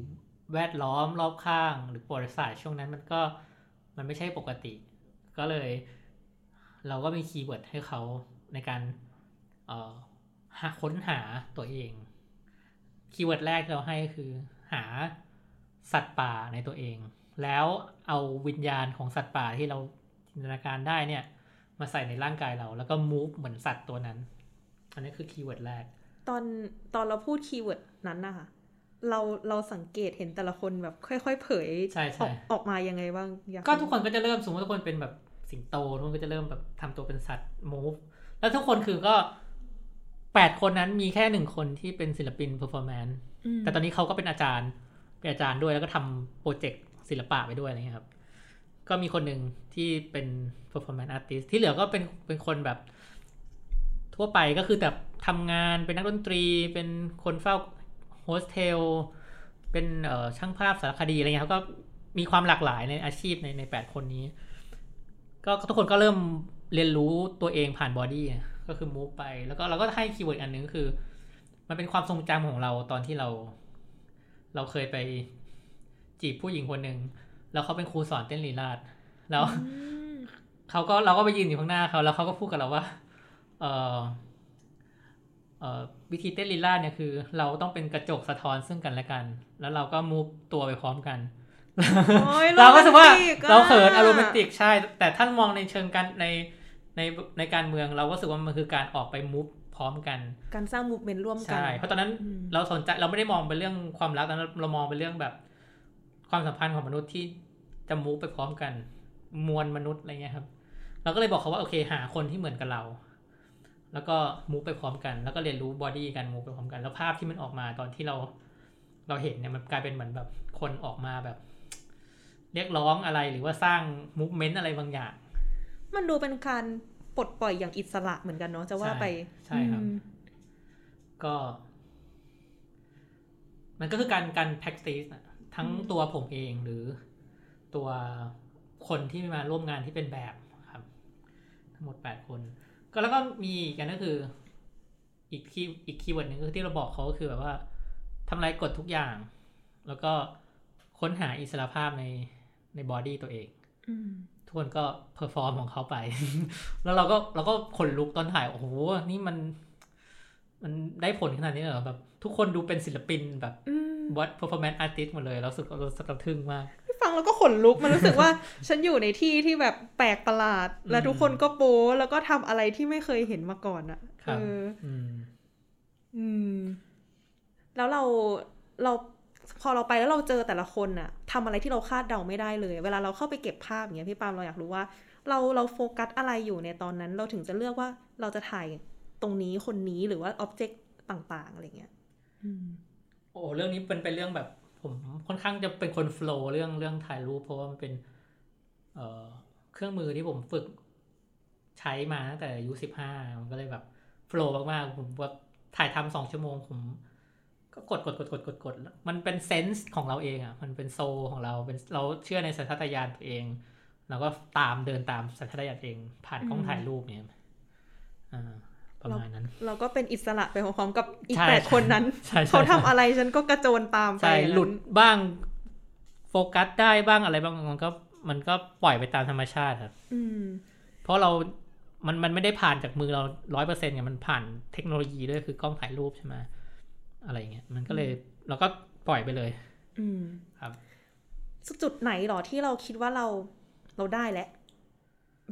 แวดล้อมรอบข้าง หรือประวัติศาสตร์ช่วงนั้นมันก็มันไม่ใช่ปกติ ก็เลย เราก็มี keyword ให้เขาในการเอ่อ หาค้นหาตัวเอง keyword แรกที่เราให้ก็คือหาสัตว์ป่าในตัวเอง แล้วเอาวิญญาณของสัตว์ป่าที่เราจินตนาการได้เนี่ย มาใส่ในร่างกายเรา แล้วก็ move เหมือนสัตว์ตัวนั้น อันนี้คือ keyword แรก ตอนตอนเราพูด keyword นั้นนะคะเราเราสังเกตเห็นแต่ละคนแบบค่อยๆเผยใช่อใช่อกออกมายังไงบ้างอยาก็ทุกคนก็จะเริ่มสมมติทุกคนเป็นแบบสิงโตทุกคนก็จะเริ่มแบบทำตัวเป็นสัตว์ move แล้วทุกคนคือก็ แปดคนนั้นมีแค่หนึ่งคนที่เป็นศิลปิน performance มแต่ตอนนี้เขาก็เป็นอาจารย์เป็นอาจารย์ด้วยแล้วก็ทำโปรเจกต์ศิลปะไปด้วยอะไรเงี้ยครับ ก็มีคนหนึ่งที่เป็น performance artist ที่เหลือก็เป็นเป็นคนแบบ ทั่วไปก็คือแบบทำงานเป็นนักดนตรี เป็นคนเฝ้าโฮสเทลเป็นเอ่อช่างภาพสารคดีอะไรเงี้ยครับก็มีความหลากหลายในอาชีพในในแปดคนนี้ ก็ทุกคนก็เริ่มเรียนรู้ตัวเองผ่าน body ก็คือ move ไป แล้วก็เราก็ให้ keyword อันหนึงก็คือ มันเป็นความทรงจำของเราตอนที่เรา เราเคยไปจีบผู้หญิงคนหนึ่งแล้วเขาเป็นครูสอนเต้นลีลาศแล้วอืมเขาก็เราก็ไปยืนอยู่ข้างหน้าเขาแล้วเขาก็พูดกับเราว่า เออเออวิธีเต้นลีลาศเนี่ยคือ เราต้องเป็นกระจกสะท้อนซึ่งกันและกัน แล้วเราก็ moveตัวไปพร้อมกันโอ้ยเราก็รู้สึกว่าโรแมนติกอะเราเขินโรแมนติกใช่ แต่ท่านมองในเชิงการใน ในในการเมืองเราก็รู้สึกว่ามันคือการออกไป move พร้อมกัน การสร้าง movement ร่วมกันใช่เพราะตอนนั้นอืมเราสนใจเราไม่ได้มองเป็นเรื่องความรักตอนนั้นเรามองเป็นเรื่องแบบ ความสัมพันธ์ของมนุษย์ที่จะ move ไปพร้อมกัน มวลมนุษย์อะไรเงี้ยครับ เราก็เลยบอกเขาว่าโอเคหาคนที่เหมือนกับเรา แล้วก็ move ไปพร้อมกัน แล้วก็เรียนรู้ body กัน move ไปพร้อมกัน แล้วภาพที่มันออกมาตอนที่เราเราเห็นเนี่ยมันกลายเป็นเหมือนแบบคนออกมาแบบ เรียกร้องอะไรหรือว่าสร้างมูฟเมนต์อะไรบางอย่าง มันดูเป็นการปลดปล่อยอย่างอิสระเหมือนกันเนาะจะว่าไปใช่ครับอืมก็ มันก็คือการการ practice อะทั้งตัวผมเองหรือตัวคนที่มาร่วมงานที่เป็นแบบครับ ทั้งหมดแปดคน ก็แล้วก็มีอีกอันก็คือ อีก key อีก keyword หนึ่งก็คือที่เราบอกเขาก็คือแบบว่าทำลายกฎทุกอย่าง แล้วก็ค้นหาอิสระภาพในใน body ตัวเองอืมทุก คนก็ perform ของเขาไป แล้วเราก็เราก็ขนลุกตอนถ่ายโอ้โหนี่มัน มันได้ผลขนาดนี้เหรอแบบ ทุกคนดูเป็นศิลปินแบบอืมแบบ performance artist หมดเลยเรารู้สึกเราสะทึ่งมากฟังแล้วก็ขนลุกมันรู้สึกว่า ฉันอยู่ในที่ที่แบบแปลกประหลาด และทุกคนก็โป๊แล้วก็ทำอะไรที่ไม่เคยเห็นมาก่อนอะครับเอออืมอืม แล้วเราเราพ อเราไปแล้วเราเจอแต่ละคนน่ะทำอะไรที่เราคาดเดาไม่ได้เลย เวลาเราเข้าไปเก็บภาพอย่างเงี้ยพี่ปาล์มเราอยากรู้ว่า เราเราโฟกัสอะไรอยู่ในตอนนั้น เราถึงจะเลือกว่าเราจะถ่ายตรงนี้คนนี้หรือว่าอ็อบเจกต์ต่างๆอะไรเงี้ยอืมโอ้เรื่องนี้เป็นเป็นเรื่องแบบผมค่อนข้างจะเป็นคนโฟล์เรื่องเรื่องถ่ายรูปเพราะว่ามันเป็นเอ่อเครื่องมือที่ผมฝึกใช้มาตั้งแต่อายุสิบห้ามันก็เลยแบบโฟล์มากๆผมว่าถ่ายทำสองชั่วโมงผม ก็กดกดกดกดกดกดมันเป็นเซนส์ของเราเองอะ มันเป็นโซลของเราเป็นเราเชื่อในสัญชาตญาณตัวเองเราก็ตามเดินตามสัญชาตญาณตัวเองผ่านกล้องอืมถ่ายรูปเนี่ยอ่าประมาณนั้น เราก็เป็นอิสระไปพร้อมๆกับอีกใช่แปดคนนั้นใช่ใช่เขาทำอะไรฉันก็กระโจนตามไปใช่อย่างนั้นหลุดบ้างโฟกัสได้บ้างอะไรบ้างมันก็มันก็ปล่อยไปตามธรรมชาติครับอืมเพราะเรา มันมันไม่ได้ผ่านจากมือเราร้อยเปอร์เซ็นต์ไงมันผ่านเทคโนโลยีด้วยคือกล้องถ่ายรูปใช่ไหม อะไรเงี้ยมันก็เลยเราก็ปล่อยไปเลย อืมครับจุดไหนหรอที่เราคิดว่าเราเราได้แล้ว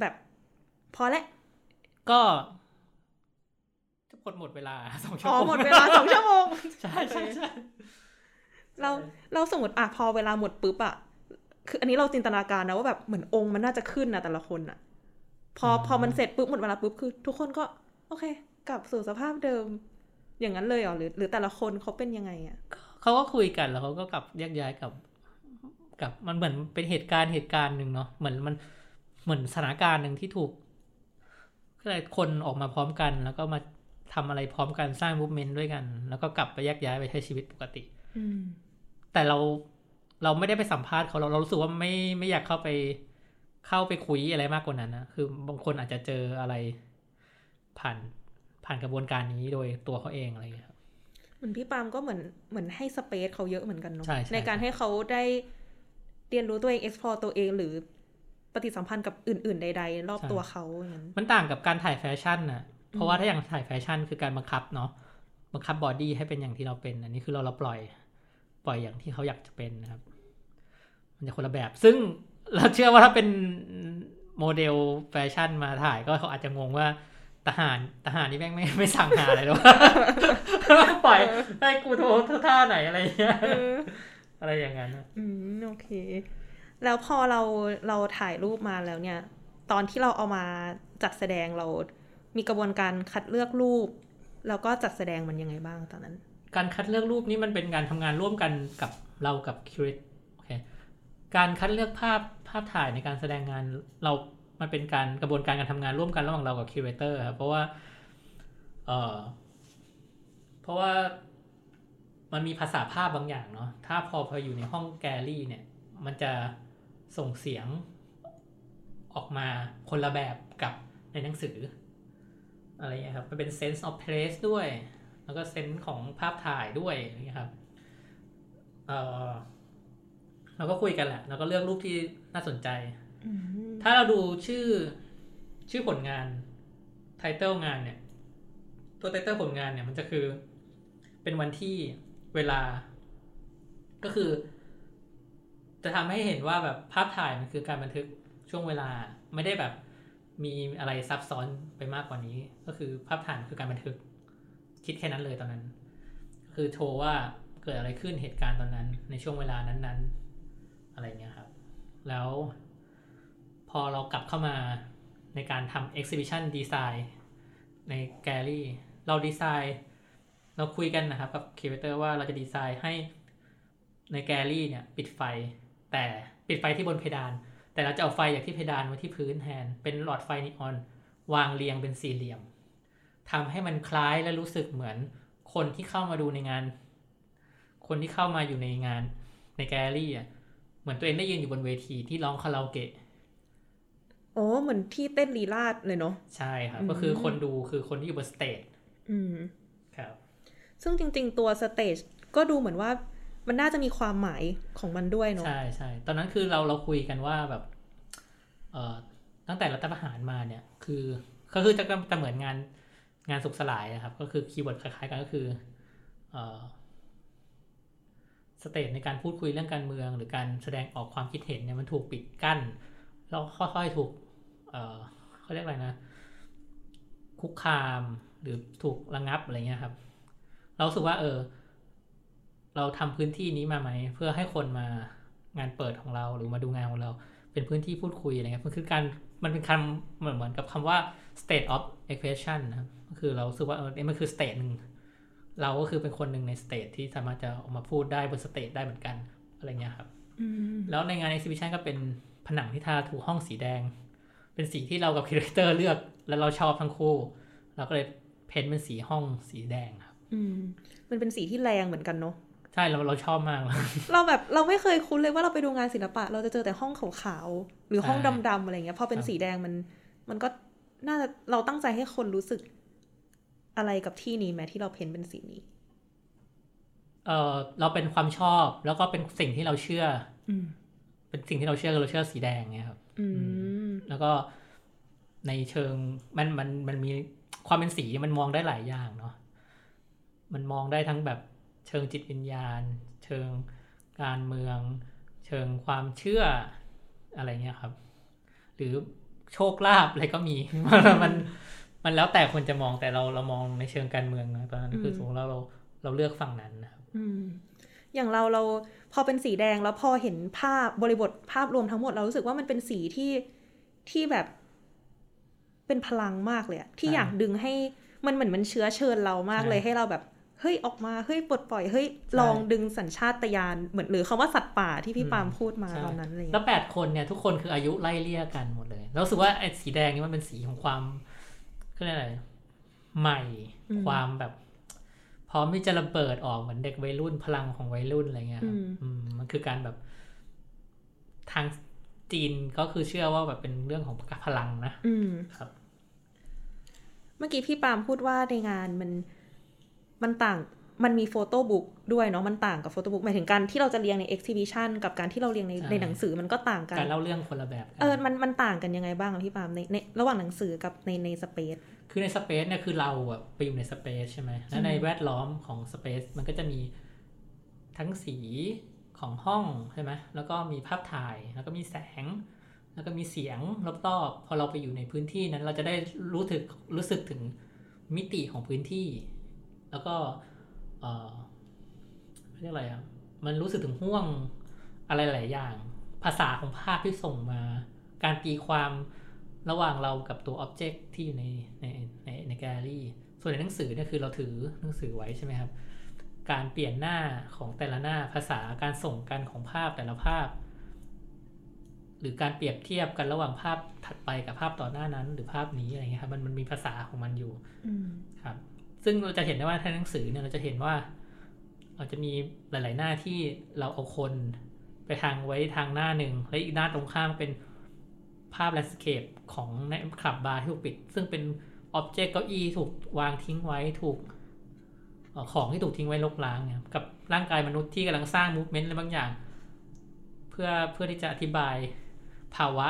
แบบ พอแล้วก็กดหมดเวลาสองชั่วอ๋อโมงหมดเวลาสองชั่วโมงใช่ใช่ใช่เราเราสมมติอะพอเวลาหมดปุ๊บอะคืออันนี้เราจินตนาการนะว่าแบบเหมือนองค์มันน่าจะขึ้นนะแต่ละคนอะพอพอมันเสร็จปุ๊บหมดเวลาปุ๊บคือ ทุกคนก็ โอเค กลับสู่สภาพเดิม อย่างนั้นเลยเหรอหรือหรือแต่ละคนเขาเป็นยังไงอะเขาก็คุยกันแล้วเขาก็กลับแยกย้ายกับกับมันเหมือนเป็นเหตุการณ์เหตุการณ์หนึ่งเนาะเหมือนมันเหมือนสถานการณ์หนึ่งที่ถูกก็เลยคนออกมาพร้อมกัน แล้วก็มาทำอะไรพร้อมกันสร้างมูฟเมนต์ด้วยกัน แล้วก็กลับไปแยกย้ายไปใช้ชีวิตปกติ อืแต่เราเราไม่ได้ไปสัมภาษณ์เขาเราเรารู้สึกว่าไม่ไม่อยากเข้าไปเข้าไปคุยอะไรมากกว่านั้นนะคือบางคนอาจจะเจออะไรผ่าน ผ่านกระบวนการนี้โดยตัวเขาเองอะไรอย่างเงี้ยครับเหมือนพี่ปาล์มก็เหมือนเหมือนให้สเปซเขาเยอะเหมือนกันเนาะใช่ใช่การให้เขาได้เรียนรู้ตัวเอง explore ตัวเองหรือปฏิสัมพันธ์กับอื่น ๆ ใด ๆ รอบตัวเขาอย่างนั้นมันต่างกับการถ่ายแฟชั่นน่ะ เพราะว่าถ้าอย่างถ่ายแฟชั่นคือการบังคับเนาะบังคับ body ให้เป็นอย่างที่เราเป็น อันนี้คือเราเราปล่อย ปล่อยอย่างที่เขาอยากจะเป็นนะครับ มันจะคนละแบบ ซึ่งเราเชื่อว่าถ้าเป็นโมเดลแฟชั่นมาถ่ายก็เขาอาจจะงงว่า ทหารทหารนี่แม่งไม่ไม่สั่งห่าอะไรหรอวะปล่อยให้กูโทรท่าไหนอะไรอย่างเงี้ยเอออะไรอย่างนั้นอะอืมโอเค แล้วพอเราเราถ่ายรูปมาแล้วเนี่ย ตอนที่เราเอามาจัดแสดงเรามีกระบวนการคัดเลือกรูป แล้วก็จัดแสดงมันยังไงบ้างตอนนั้น การคัดเลือกรูปนี่มันเป็นการทำงานร่วมกันกับเรากับคิวเรตโอเคการคัดเลือกภาพภาพถ่ายในการแสดงงานเรา มันเป็นการกระบวนการการทำงานร่วมกันระหว่างเรากับคิวเรเตอร์ครับเพราะว่าเออเพราะว่ามันมีภาษาภาพบางอย่างเนาะถ้าพอพออยู่ในห้องแกลลี่เนี่ย มันจะส่งเสียงออกมาคนละแบบกับในหนังสือ อะไรเงี้ยครับ มันเป็น sense of place ด้วย แล้วก็ sense ของภาพถ่ายด้วยอะไรเงี้ยครับเออเราก็คุยกันแหละ แล้วก็เลือกรูปที่น่าสนใจ ถ้าเราดูชื่อชื่อผลงานไทเติลงานเนี่ย ตัวไทเติลผลงานเนี่ยมันจะคือเป็นวันที่เวลา ก็คือ จะทำให้เห็นว่าแบบภาพถ่ายมันคือการบันทึกช่วงเวลาไม่ได้แบบมีอะไรซับซ้อนไปมากกว่านี้ ก็คือภาพถ่ายคือการบันทึก คิดแค่นั้นเลยตอนนั้น คือโชว์ว่าเกิดอะไรขึ้นเหตุการณ์ตอนนั้น ในช่วงเวลานั้น ๆ อะไรเงี้ยครับ แล้ว อเรากลับเข้ามาในการทำ exhibition design ในแกลลี่เราดีไซน์เราคุยกันนะครับกับค u เ a เตอร์ว่าเราจะดีไซน์ให้ในแกลลี่เนี่ยปิดไฟ แต่ปิดไฟที่บนเพดาน แต่เราจะเอาไฟจากที่เพดานไว้ที่พื้นแทนเป็นหลอดไฟนีออน วางเรียงเป็นสี่เหลี่ยมทำให้มันคล้ายและรู้สึกเหมือนคนที่เข้ามาดูในงาน คนที่เข้ามาอยู่ในงานในแกลลี่อะเหมือนตัวเองได้ยืนอยู่บนเวทีที่ร้องคาราโอเกะ โอ้เหมือนที่เต้นลีลาศเลยเนาะใช่ครับอืมก็คือคนดูคือคนที่อยู่บน stage อืมครับ ซึ่งจริง ๆ ตัว stage ก็ดูเหมือนว่ามันน่าจะมีความหมายของมันด้วยเนาะใช่ใช่ตอนนั้นคือเราเราคุยกันว่าแบบเอ่อตั้งแต่รัฐประหารมาเนี่ย คือก็คือจะจะเหมือนงานงานสุขสลายนะครับ ก็คือ keyword คล้ายๆกันก็คือเอ่อสเตจในการพูดคุยเรื่องการเมือง หรือการแสดงออกความคิดเห็นเนี่ยมันถูกปิดกั้นแล้วค่อยๆถูก เอ่อเขาเรียกอะไรนะ คุกคามหรือถูกระงับอะไรเงี้ยครับ เรารู้สึกว่าเออ เราทำพื้นที่นี้มาไหม เพื่อให้คนมางานเปิดของเราหรือมาดูงานของเรา เป็นพื้นที่พูดคุยอะไรเงี้ยมันคือการมันเป็นคำเหมือนเหมือนกับคำว่า state of expression นะครับก็คือเรารู้สึกว่าเออมันคือ state หนึ่งเราก็คือเป็นคนหนึ่งใน state ที่สามารถจะออกมาพูดได้บน state ได้เหมือนกันอะไรเงี้ยครับอืมแล้วในงาน exhibition ก็เป็นผนังที่ทาถูกห้องสีแดง เป็นสีที่เรากับคิวเรเตอร์เลือก แล้วเราชอบทั้งคู่ เราก็เลยเพ้นท์เป็นสีห้องสีแดงครับ อืม มันเป็นสีที่แรงเหมือนกันเนาะใช่เราเราชอบมาก เราแบบเราไม่เคยคุ้นเลยว่าเราไปดูงานศิลปะ เราจะเจอแต่ห้องขาวๆหรือห้องใช่ดำๆอะไรเงี้ยพอเป็นครับสีแดงมัน มันก็น่าจะเราตั้งใจให้คนรู้สึกอะไรกับที่นี้แม้ที่เราเพ้นเป็นสีนี้ เออเราเป็นความชอบแล้วก็เป็นสิ่งที่เราเชื่อ อืมเป็นสิ่งที่เราเชื่อคือเราเชื่อสีแดงเนี่ยครับ อืม แล้วก็ในเชิงมันมันมันมีความเป็นสีมันมองได้หลายอย่างเนาะมันมองได้ทั้งแบบเชิงจิตวิญญาณ เชิงการเมือง เชิงความเชื่ออะไรเงี้ยครับ หรือโชคลาภอะไรก็มีมันมันแล้วแต่คนจะมองแต่เราเรามองในเชิงการเมืองนะตอนนั้นคืออืมสมมติเราเราเราเลือกฝั่งนั้นนะครับอืมอย่างเราเราพอเป็นสีแดงแล้วพอเห็นภาพบริบทภาพรวมทั้งหมดเรารู้สึกว่ามันเป็นสีที่ ที่แบบ เป็นพลังมากเลยอะที่อ่าอยากดึงให้มันเหมือนมันเชื้อเชิญเรามากใช่เลยให้เราแบบเฮ้ยออกมาเฮ้ยปลดปล่อยเฮ้ยลองดึงสัญชาตญาณเหมือนหรือคำว่าสัตว์ป่าที่พี่ปาล์มพูดมาใช่ตอนนั้นอะไรแล้เงี้วยแปดคนเนี่ยทุกคนคืออายุไล่เลี่ยกันหมดเลยแล้วรู้สึกว่าไอ้สีแดงนี่มันเป็นสีของความเขาเรียกอะไรใหม่ ความแบบ พร้อมที่จะระเบิดออกเหมือนเด็กวัยรุ่นพลังของวัยรุ่นอะไรเงี้ยครับอืมมันคือการแบบทาง จีนก็คือเชื่อว่าแบบเป็นเรื่องของพลังนะ อืมครับ เมื่อกี้พี่ปาล์มพูดว่าในงานมันมันต่างมันมี photobook ด้วยเนาะมันต่างกับ photobook หมายถึงการที่เราจะเรียงใน exhibition กับการที่เราเรียงในใช่ในหนังสือมันก็ต่างกันการเล่าเรื่องคนละแบบกันเออมันมันต่างกันยังไงบ้างอะพี่ปาล์มในในระหว่างหนังสือกับในใน spaceคือใน space เนี่ยคือเราอะไปอยู่ใน space ใช่ไหมแล้วในแวดล้อมของ space มันก็จะมีทั้งสี ของห้องใช่ไหมแล้วก็มีภาพถ่าย แล้วก็มีแสง แล้วก็มีเสียงรอบๆพอเราไปอยู่ในพื้นที่นั้น เราจะได้รู้ถึกรู้สึกถึงมิติของพื้นที่ แล้วก็เออเรียกอะไรอะมันรู้สึกถึงห่วงอะไรหลายอย่าง ภาษาของภาพที่ส่งมา การตีความระหว่างเรากับตัวอ็อบเจกต์ที่อยู่ในในในในแกลเลอรี่ ส่วนในหนังสือเนี่ยคือเราถือหนังสือไว้ใช่ไหมครับ การเปลี่ยนหน้าของแต่ละหน้าภาษาการส่งกันของภาพแต่ละภาพ หรือการเปรียบเทียบกันระหว่างภาพถัดไปกับภาพต่อหน้านั้น หรือภาพนี้อะไรเงี้ยครับมันมันมีภาษาของมันอยู่อืมครับ ซึ่งเราจะเห็นได้ว่าในหนังสือเนี่ยเราจะเห็นว่าเราจะมีหลาย ๆ หน้าที่เราเอาคนไปวางไว้ทางหน้าหนึ่งและอีกหน้าตรงข้ามเป็นภาพ landscape ของใน club bar ที่ถูกปิด ซึ่งเป็น object เก้าอี้ถูกวางทิ้งไว้ถูกเอ่อ ของที่ถูกทิ้งไว้รกร้างเนี่ยกับร่างกายมนุษย์ที่กำลังสร้างมูฟเมนต์อะไรบางอย่าง เพื่อเพื่อที่จะอธิบายภาวะ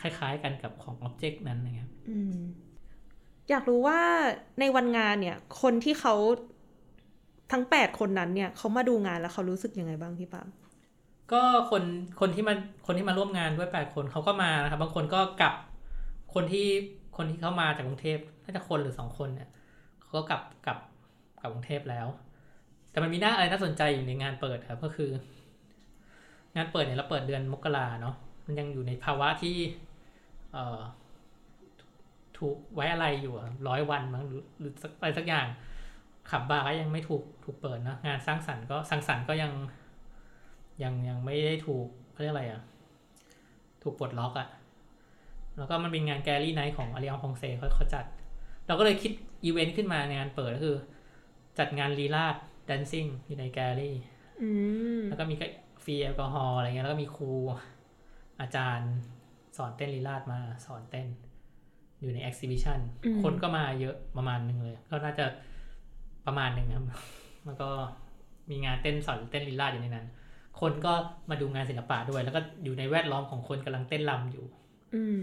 คล้ายๆกันกับของอ็อบเจกต์นั้นนะครับอืมอยากรู้ว่าในวันงานเนี่ย คนที่เขาทั้งแปดคนนั้นเนี่ยเขามาดูงานแล้วเขารู้สึกยังไงบ้างพี่ปาล์มก็คนคนที่มาคนที่มาร่วมงานด้วยแปดคนเขาก็มานะครับ บางคนก็กลับคนที่คนที่เข้ามาจากกรุงเทพน่าจะคนหรือสองคนเนี่ยเขาก็กลับกลับ กับกรุงเทพแล้ว แต่มันมีหน้าอะไรน่าสนใจอยู่ในงานเปิดครับก็คือ งานเปิดเนี่ยเราเปิดเดือนมกราเนาะมันยังอยู่ในภาวะที่เอ่อถูกไว้อะไรอยู่ร้อยวันมั้งหรือรออะไรสักอย่างขับบาร์ก็ยังไม่ถูกถูกเปิดนะงานสร้างสรรค์ก็สร้างสรรค์ก็ยังยังยังไม่ได้ถูกเขาเรียกอะไรอะ ถูกปลดล็อกอะ แล้วก็มันเป็นงาน Gallery Night ของ Alliance Française เขาเขาจัด เราก็เลยคิดอีเวนต์ขึ้นมาในงานเปิดก็คือ จัดงานลีลาศ dancing อยู่ในแกลลี่อืมแล้วก็มีฟรีแอลกอฮอล์อะไรเงี้ยแล้วก็มีครูอาจารย์สอนเต้นลีลาศมาสอนเต้น อยู่ใน exhibition อืมคนก็มาเยอะประมาณหนึ่งเลย ก็น่าจะประมาณหนึ่งครับแล้วก็มีงานเต้นสอนเต้นลีลาศอยู่ในนั้น คนก็มาดูงานศิลปะด้วย แล้วก็อยู่ในแวดล้อมของคนกำลังเต้นรำอยู่ อืม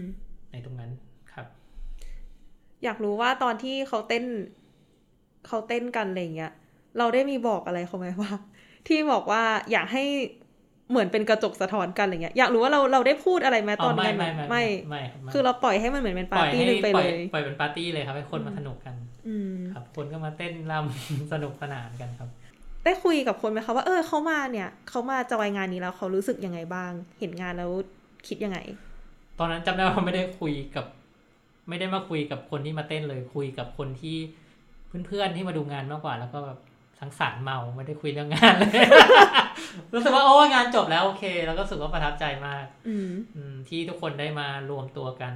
ในตรงนั้นครับ อยากรู้ว่าตอนที่เขาเต้น เขาเต้นกันอะไรเงี้ย เราได้มีบอกอะไรเขาไหมว่า ที่บอกว่าอยากให้เหมือนเป็นกระจกสะท้อนกันอะไรเงี้ย อยากรู้ว่าเราเราได้พูดอะไรไหมตอนไม่งานไม่ไม่ไม่ไม่ครับไม่ คือเราปล่อยให้มันเหมือนเป็นปาร์ตี้หนึ่งไปปเลอยยปล่อยเป็นปาร์ตี้เลยครับให้คนมาสนุกกันอืมครับคนก็มาเต้นรำสนุกสนานกันครับ ได้คุยกับคนไหมคะว่าเออเขามาเนี่ยเขามาจอยงานนี้แล้วเขารู้สึกยังไงบ้าง เห็นงานแล้วคิดยังไง ตอนนั้นจำได้ว่าไม่ได้คุยกับ ไม่ได้มาคุยกับคนที่มาเต้นเลยคุยกับคนที่ เพื่อนๆที่มาดูงานมากกว่า แล้วก็แบบสังสรรค์เมาไม่ได้คุยเรื่องงานเลย รู้สึกว่าโอ้งานจบแล้วโอเค แล้วก็รู้สึกว่าประทับใจมากอืมอืมที่ทุกคนได้มารวมตัวกัน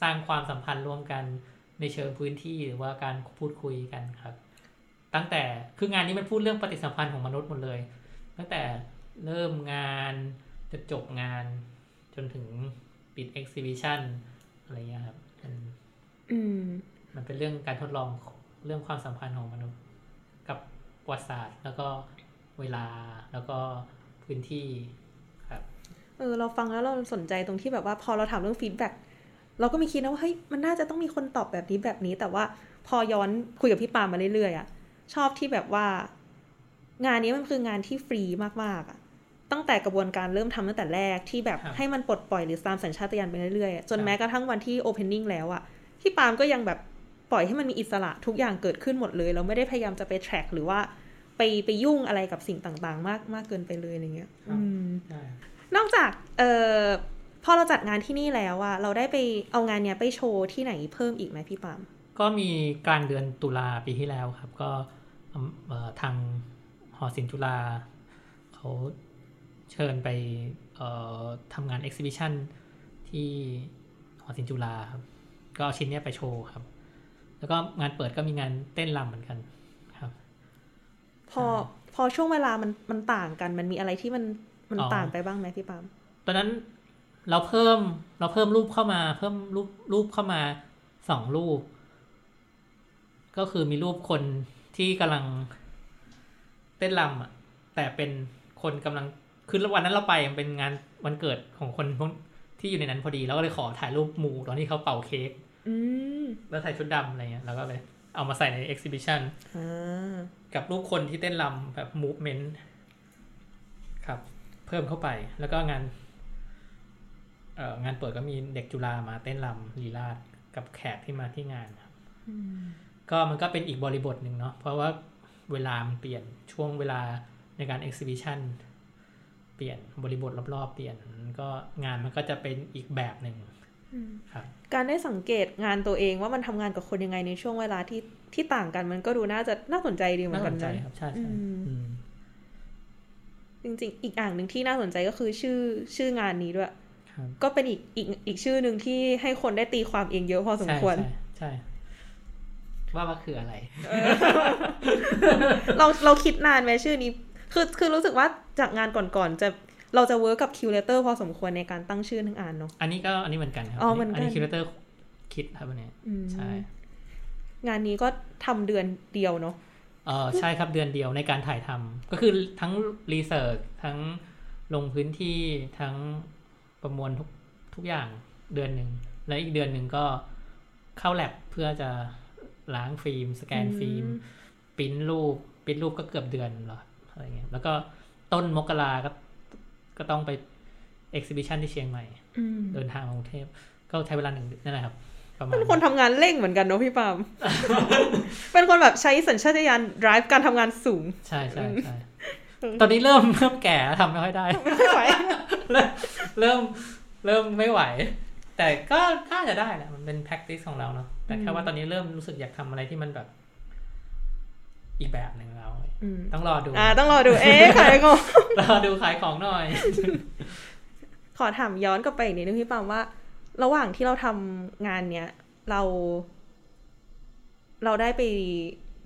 สร้างความสัมพันธ์ร่วมกันในเชิงพื้นที่หรือว่าการพูดคุยกันครับ ตั้งแต่คืองานนี้มันพูดเรื่องปฏิสัมพันธ์ของมนุษย์หมดเลย ตั้งแต่เริ่มงานจะจบงานจนถึงปิด exhibition อะไรเงี้ยครับมันอืม มันเป็นเรื่องการทดลอง เรื่องความสัมพันธ์ของมนุษย์ กับประวัติศาสตร์ แล้วก็เวลาแล้วก็พื้นที่ครับเออเราฟังแล้วเราสนใจตรงที่แบบว่าพอเราถามเรื่อง feedbackเราก็มีคิดนะว่าเฮ้ยมันน่าจะต้องมีคนตอบแบบนี้แบบนี้ แต่ว่าพอย้อนคุยกับพี่ปามาเรื่อยๆอะชอบที่แบบว่า งานนี้มันคืองานที่ฟรีมากๆอะตั้งแต่กระบวนการเริ่มทำตั้งแต่แรกที่แบบครับให้มันปลดปล่อยหรือตามสัญชาตญาณไปเรื่อยๆอะจนครับแม้กระทั่งวันที่โอเพนนิ่งแล้วอะพี่ปามก็ยังแบบ ปล่อยให้มันมีอิสระทุกอย่างเกิดขึ้นหมดเลย เราไม่ได้พยายามจะไป track หรือว่าไปไปยุ่งอะไรกับสิ่งต่างๆ มากมากเกินไปเลยอะไรเงี้ยครับอืมใช่นอกจากเอ่อพอเราจัดงานที่นี่แล้วอะเราได้ไปเอางานเนี้ยไปโชว์ที่ไหนเพิ่มอีกไหมพี่ปามก็มีกลางเดือนตุลาปีที่แล้วครับ ก็อืมเอ่อทางหอศิลป์จุฬาเขาเชิญไปเอ่อทำงาน e อ็กซิบิชันที่หอศิลป์จุฬาครับ ก็เอาชิ้นเนี้ยไปโชว์ครับ แล้วก็งานเปิดก็มีงานเต้นรำเหมือนกันครับ พอพอช่วงเวลามันมันต่างกัน มันมีอะไรที่มันมันอ๋อต่างไปบ้างไหมพี่ปามตอนนั้นเราเพิ่มเราเพิ่มรูปเข้ามา เพิ่มรูปรูปเข้ามาสองรูป ก็คือมีรูปคนที่กำลังเต้นรำอะ แต่เป็นคนกำลังคือวันนั้นเราไปมันเป็นงานวันเกิดของคนพวกที่อยู่ในนั้นพอดีเราก็เลยขอถ่ายรูปหมู่ตอนที่เขาเป่าเค้กอืม แล้วใส่ชุดดำอะไรเงี้ยแล้วก็เลย เอามาใส่ใน exhibition อ่ากับรูปคนที่เต้นรำแบบ movement ครับ เพิ่มเข้าไปแล้วก็งานเอ่องานเปิดก็มีเด็กจุฬามาเต้นรำลีลาดกับแขกที่มาที่งานครับอืมก็มันก็เป็นอีกบริบทหนึ่งเนาะเพราะว่าเวลามันเปลี่ยนช่วงเวลาในการ exhibition เปลี่ยนบริบทรอบๆ เปลี่ยนก็งานมันก็จะเป็นอีกแบบหนึ่งอืมครับ การได้สังเกตงานตัวเองว่ามันทำงานกับคนยังไงในช่วงเวลาที่ที่ต่างกันมันก็ดูน่าจะน่าสนใจดีเหมือน่านสกันนใจนะครับใช่ใช่อืมอืมจริงๆ อีกอ่างหนึ่งที่น่าสนใจก็คือชื่อชื่องานนี้ด้วยครับก็เป็นอีกอีกอีกชื่อหนึ่งที่ให้คนได้ตีความเองเยอะพอสมควร ใช่ใช่ใช่ว่าว่าคืออะไร เราเราคิดนานไหมชื่อนี้ คือคือรู้สึกว่าจากงานก่อนๆจะ เราจะ work กับ curator พอสมควรในการตั้งชื่อทั้งงานเนาะอันนี้ก็อันนี้เหมือนกันครับอ๋อเหมือนกันอันนี้ curator คิดครับอันนี้อืมใช่งานนี้ก็ทำเดือนเดียวเนาะเออใช่ครับเดือนเดียวในการถ่ายทำก็คือทั้ง research ทั้งลงพื้นที่ทั้งประมวลทุกทุกอย่างเดือนหนึ่งแล้วอีกเดือนหนึ่งก็เข้าแล็บเพื่อจะล้างฟิล์ม สแกนฟิล์มปริ้นรูปปริ้นรูปก็เกือบเดือนหรออะไรเงี้ยแล้วก็ต้นมกราก็ ก็ต้องไป exhibition ที่เชียงใหม่อืมเดินทางมากรุงเทพก็ใช้เวลาหนึ่งเดือนนั่นแหละครับประมาณเป็นคนทำงานเร่งเหมือนกันเนาะพี่ปาล์มเป็นคนแบบใช้สัญชาตญาณ drive การทำงานสูง ใช่ใช่ใช่เออตอนนี้เริ่มเริ่มแก่แล้วทำไม่ค่อยได้ ไม่ไหว เริ่มเริ่มเริ่มไม่ไหว แต่ก็น่าจะได้แหละมันเป็น practice ของเราเนาะแต่แค่ว่าตอนนี้เริ่มรู้สึกอยากทำอะไรที่มันแบบ อีกแบบหนึ่งแล้วอืมต้องรอดู อ่า ต้องรอดู เอ๊ะขายของรอดูขายของหน่อย ขอถามย้อนกลับไปอีกนิดนึงพี่ปามว่า ระหว่างที่เราทำงานเนี้ย เรา เราได้ไป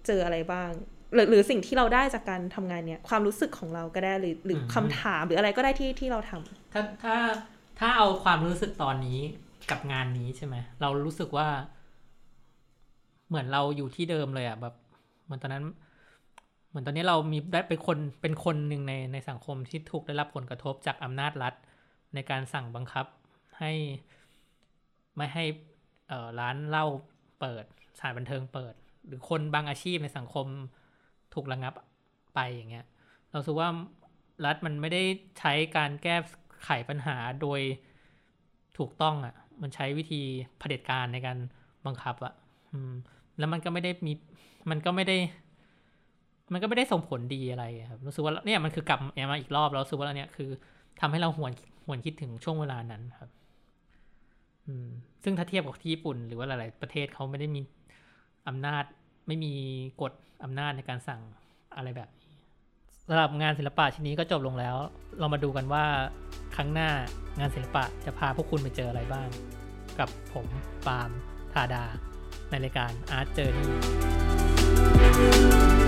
เจออะไรบ้าง หรือหรือสิ่งที่เราได้จากการทำงานเนี้ยความรู้สึกของเราก็ได้หรือหรืออมคำถามหรืออะไรก็ได้ที่ที่เราทำถ้าถ้าถ้าเอาความรู้สึกตอนนี้กับงานนี้ใช่ไหมเรารู้สึกว่า เหมือนเราอยู่ที่เดิมเลยอะแบบ เหมือนตอนนั้น เหมือนตอนนี้เรามีได้เป็นคนเป็นคนหนึ่งในในสังคมที่ถูกได้รับผลกระทบจากอำนาจรัฐ ในการสั่งบังคับให้ไม่ให้เออร้านเหล้าเปิดสถานบันเทิงเปิด หรือคนบางอาชีพในสังคมถูกระงับไปอย่างเงี้ย เราสึกว่ารัฐมันไม่ได้ใช้การแก้ไขปัญหาโดยถูกต้องอะ่ะ มันใช้วิธีเผด็จการในการบังคับอะ่ะแล้วมันก็ไม่ได้มี มันก็ไม่ได้ มันก็ไม่ได้ส่งผลดีอะไรครับรู้สึกว่าเนี่ยมันคือกลับมาอีกรอบแล้วรู้สึกว่าเนี่ยคือทำให้เราหวนหวนคิดถึงช่วงเวลานั้นครับ อืม ซึ่งถ้าเทียบกับที่ญี่ปุ่น หรือว่าหลาย ๆ ประเทศเขาไม่ได้มีอำนาจ ไม่มีกฎอำนาจในการสั่งอะไรแบบนี้สำหรับงานศิลปะชิ้นนี้ก็จบลงแล้ว เรามาดูกันว่าครั้งหน้างานศิลปะจะพาพวกคุณไปเจออะไรบ้าง กับผมปาล์มธาดา ในรายการ Art Journey thank you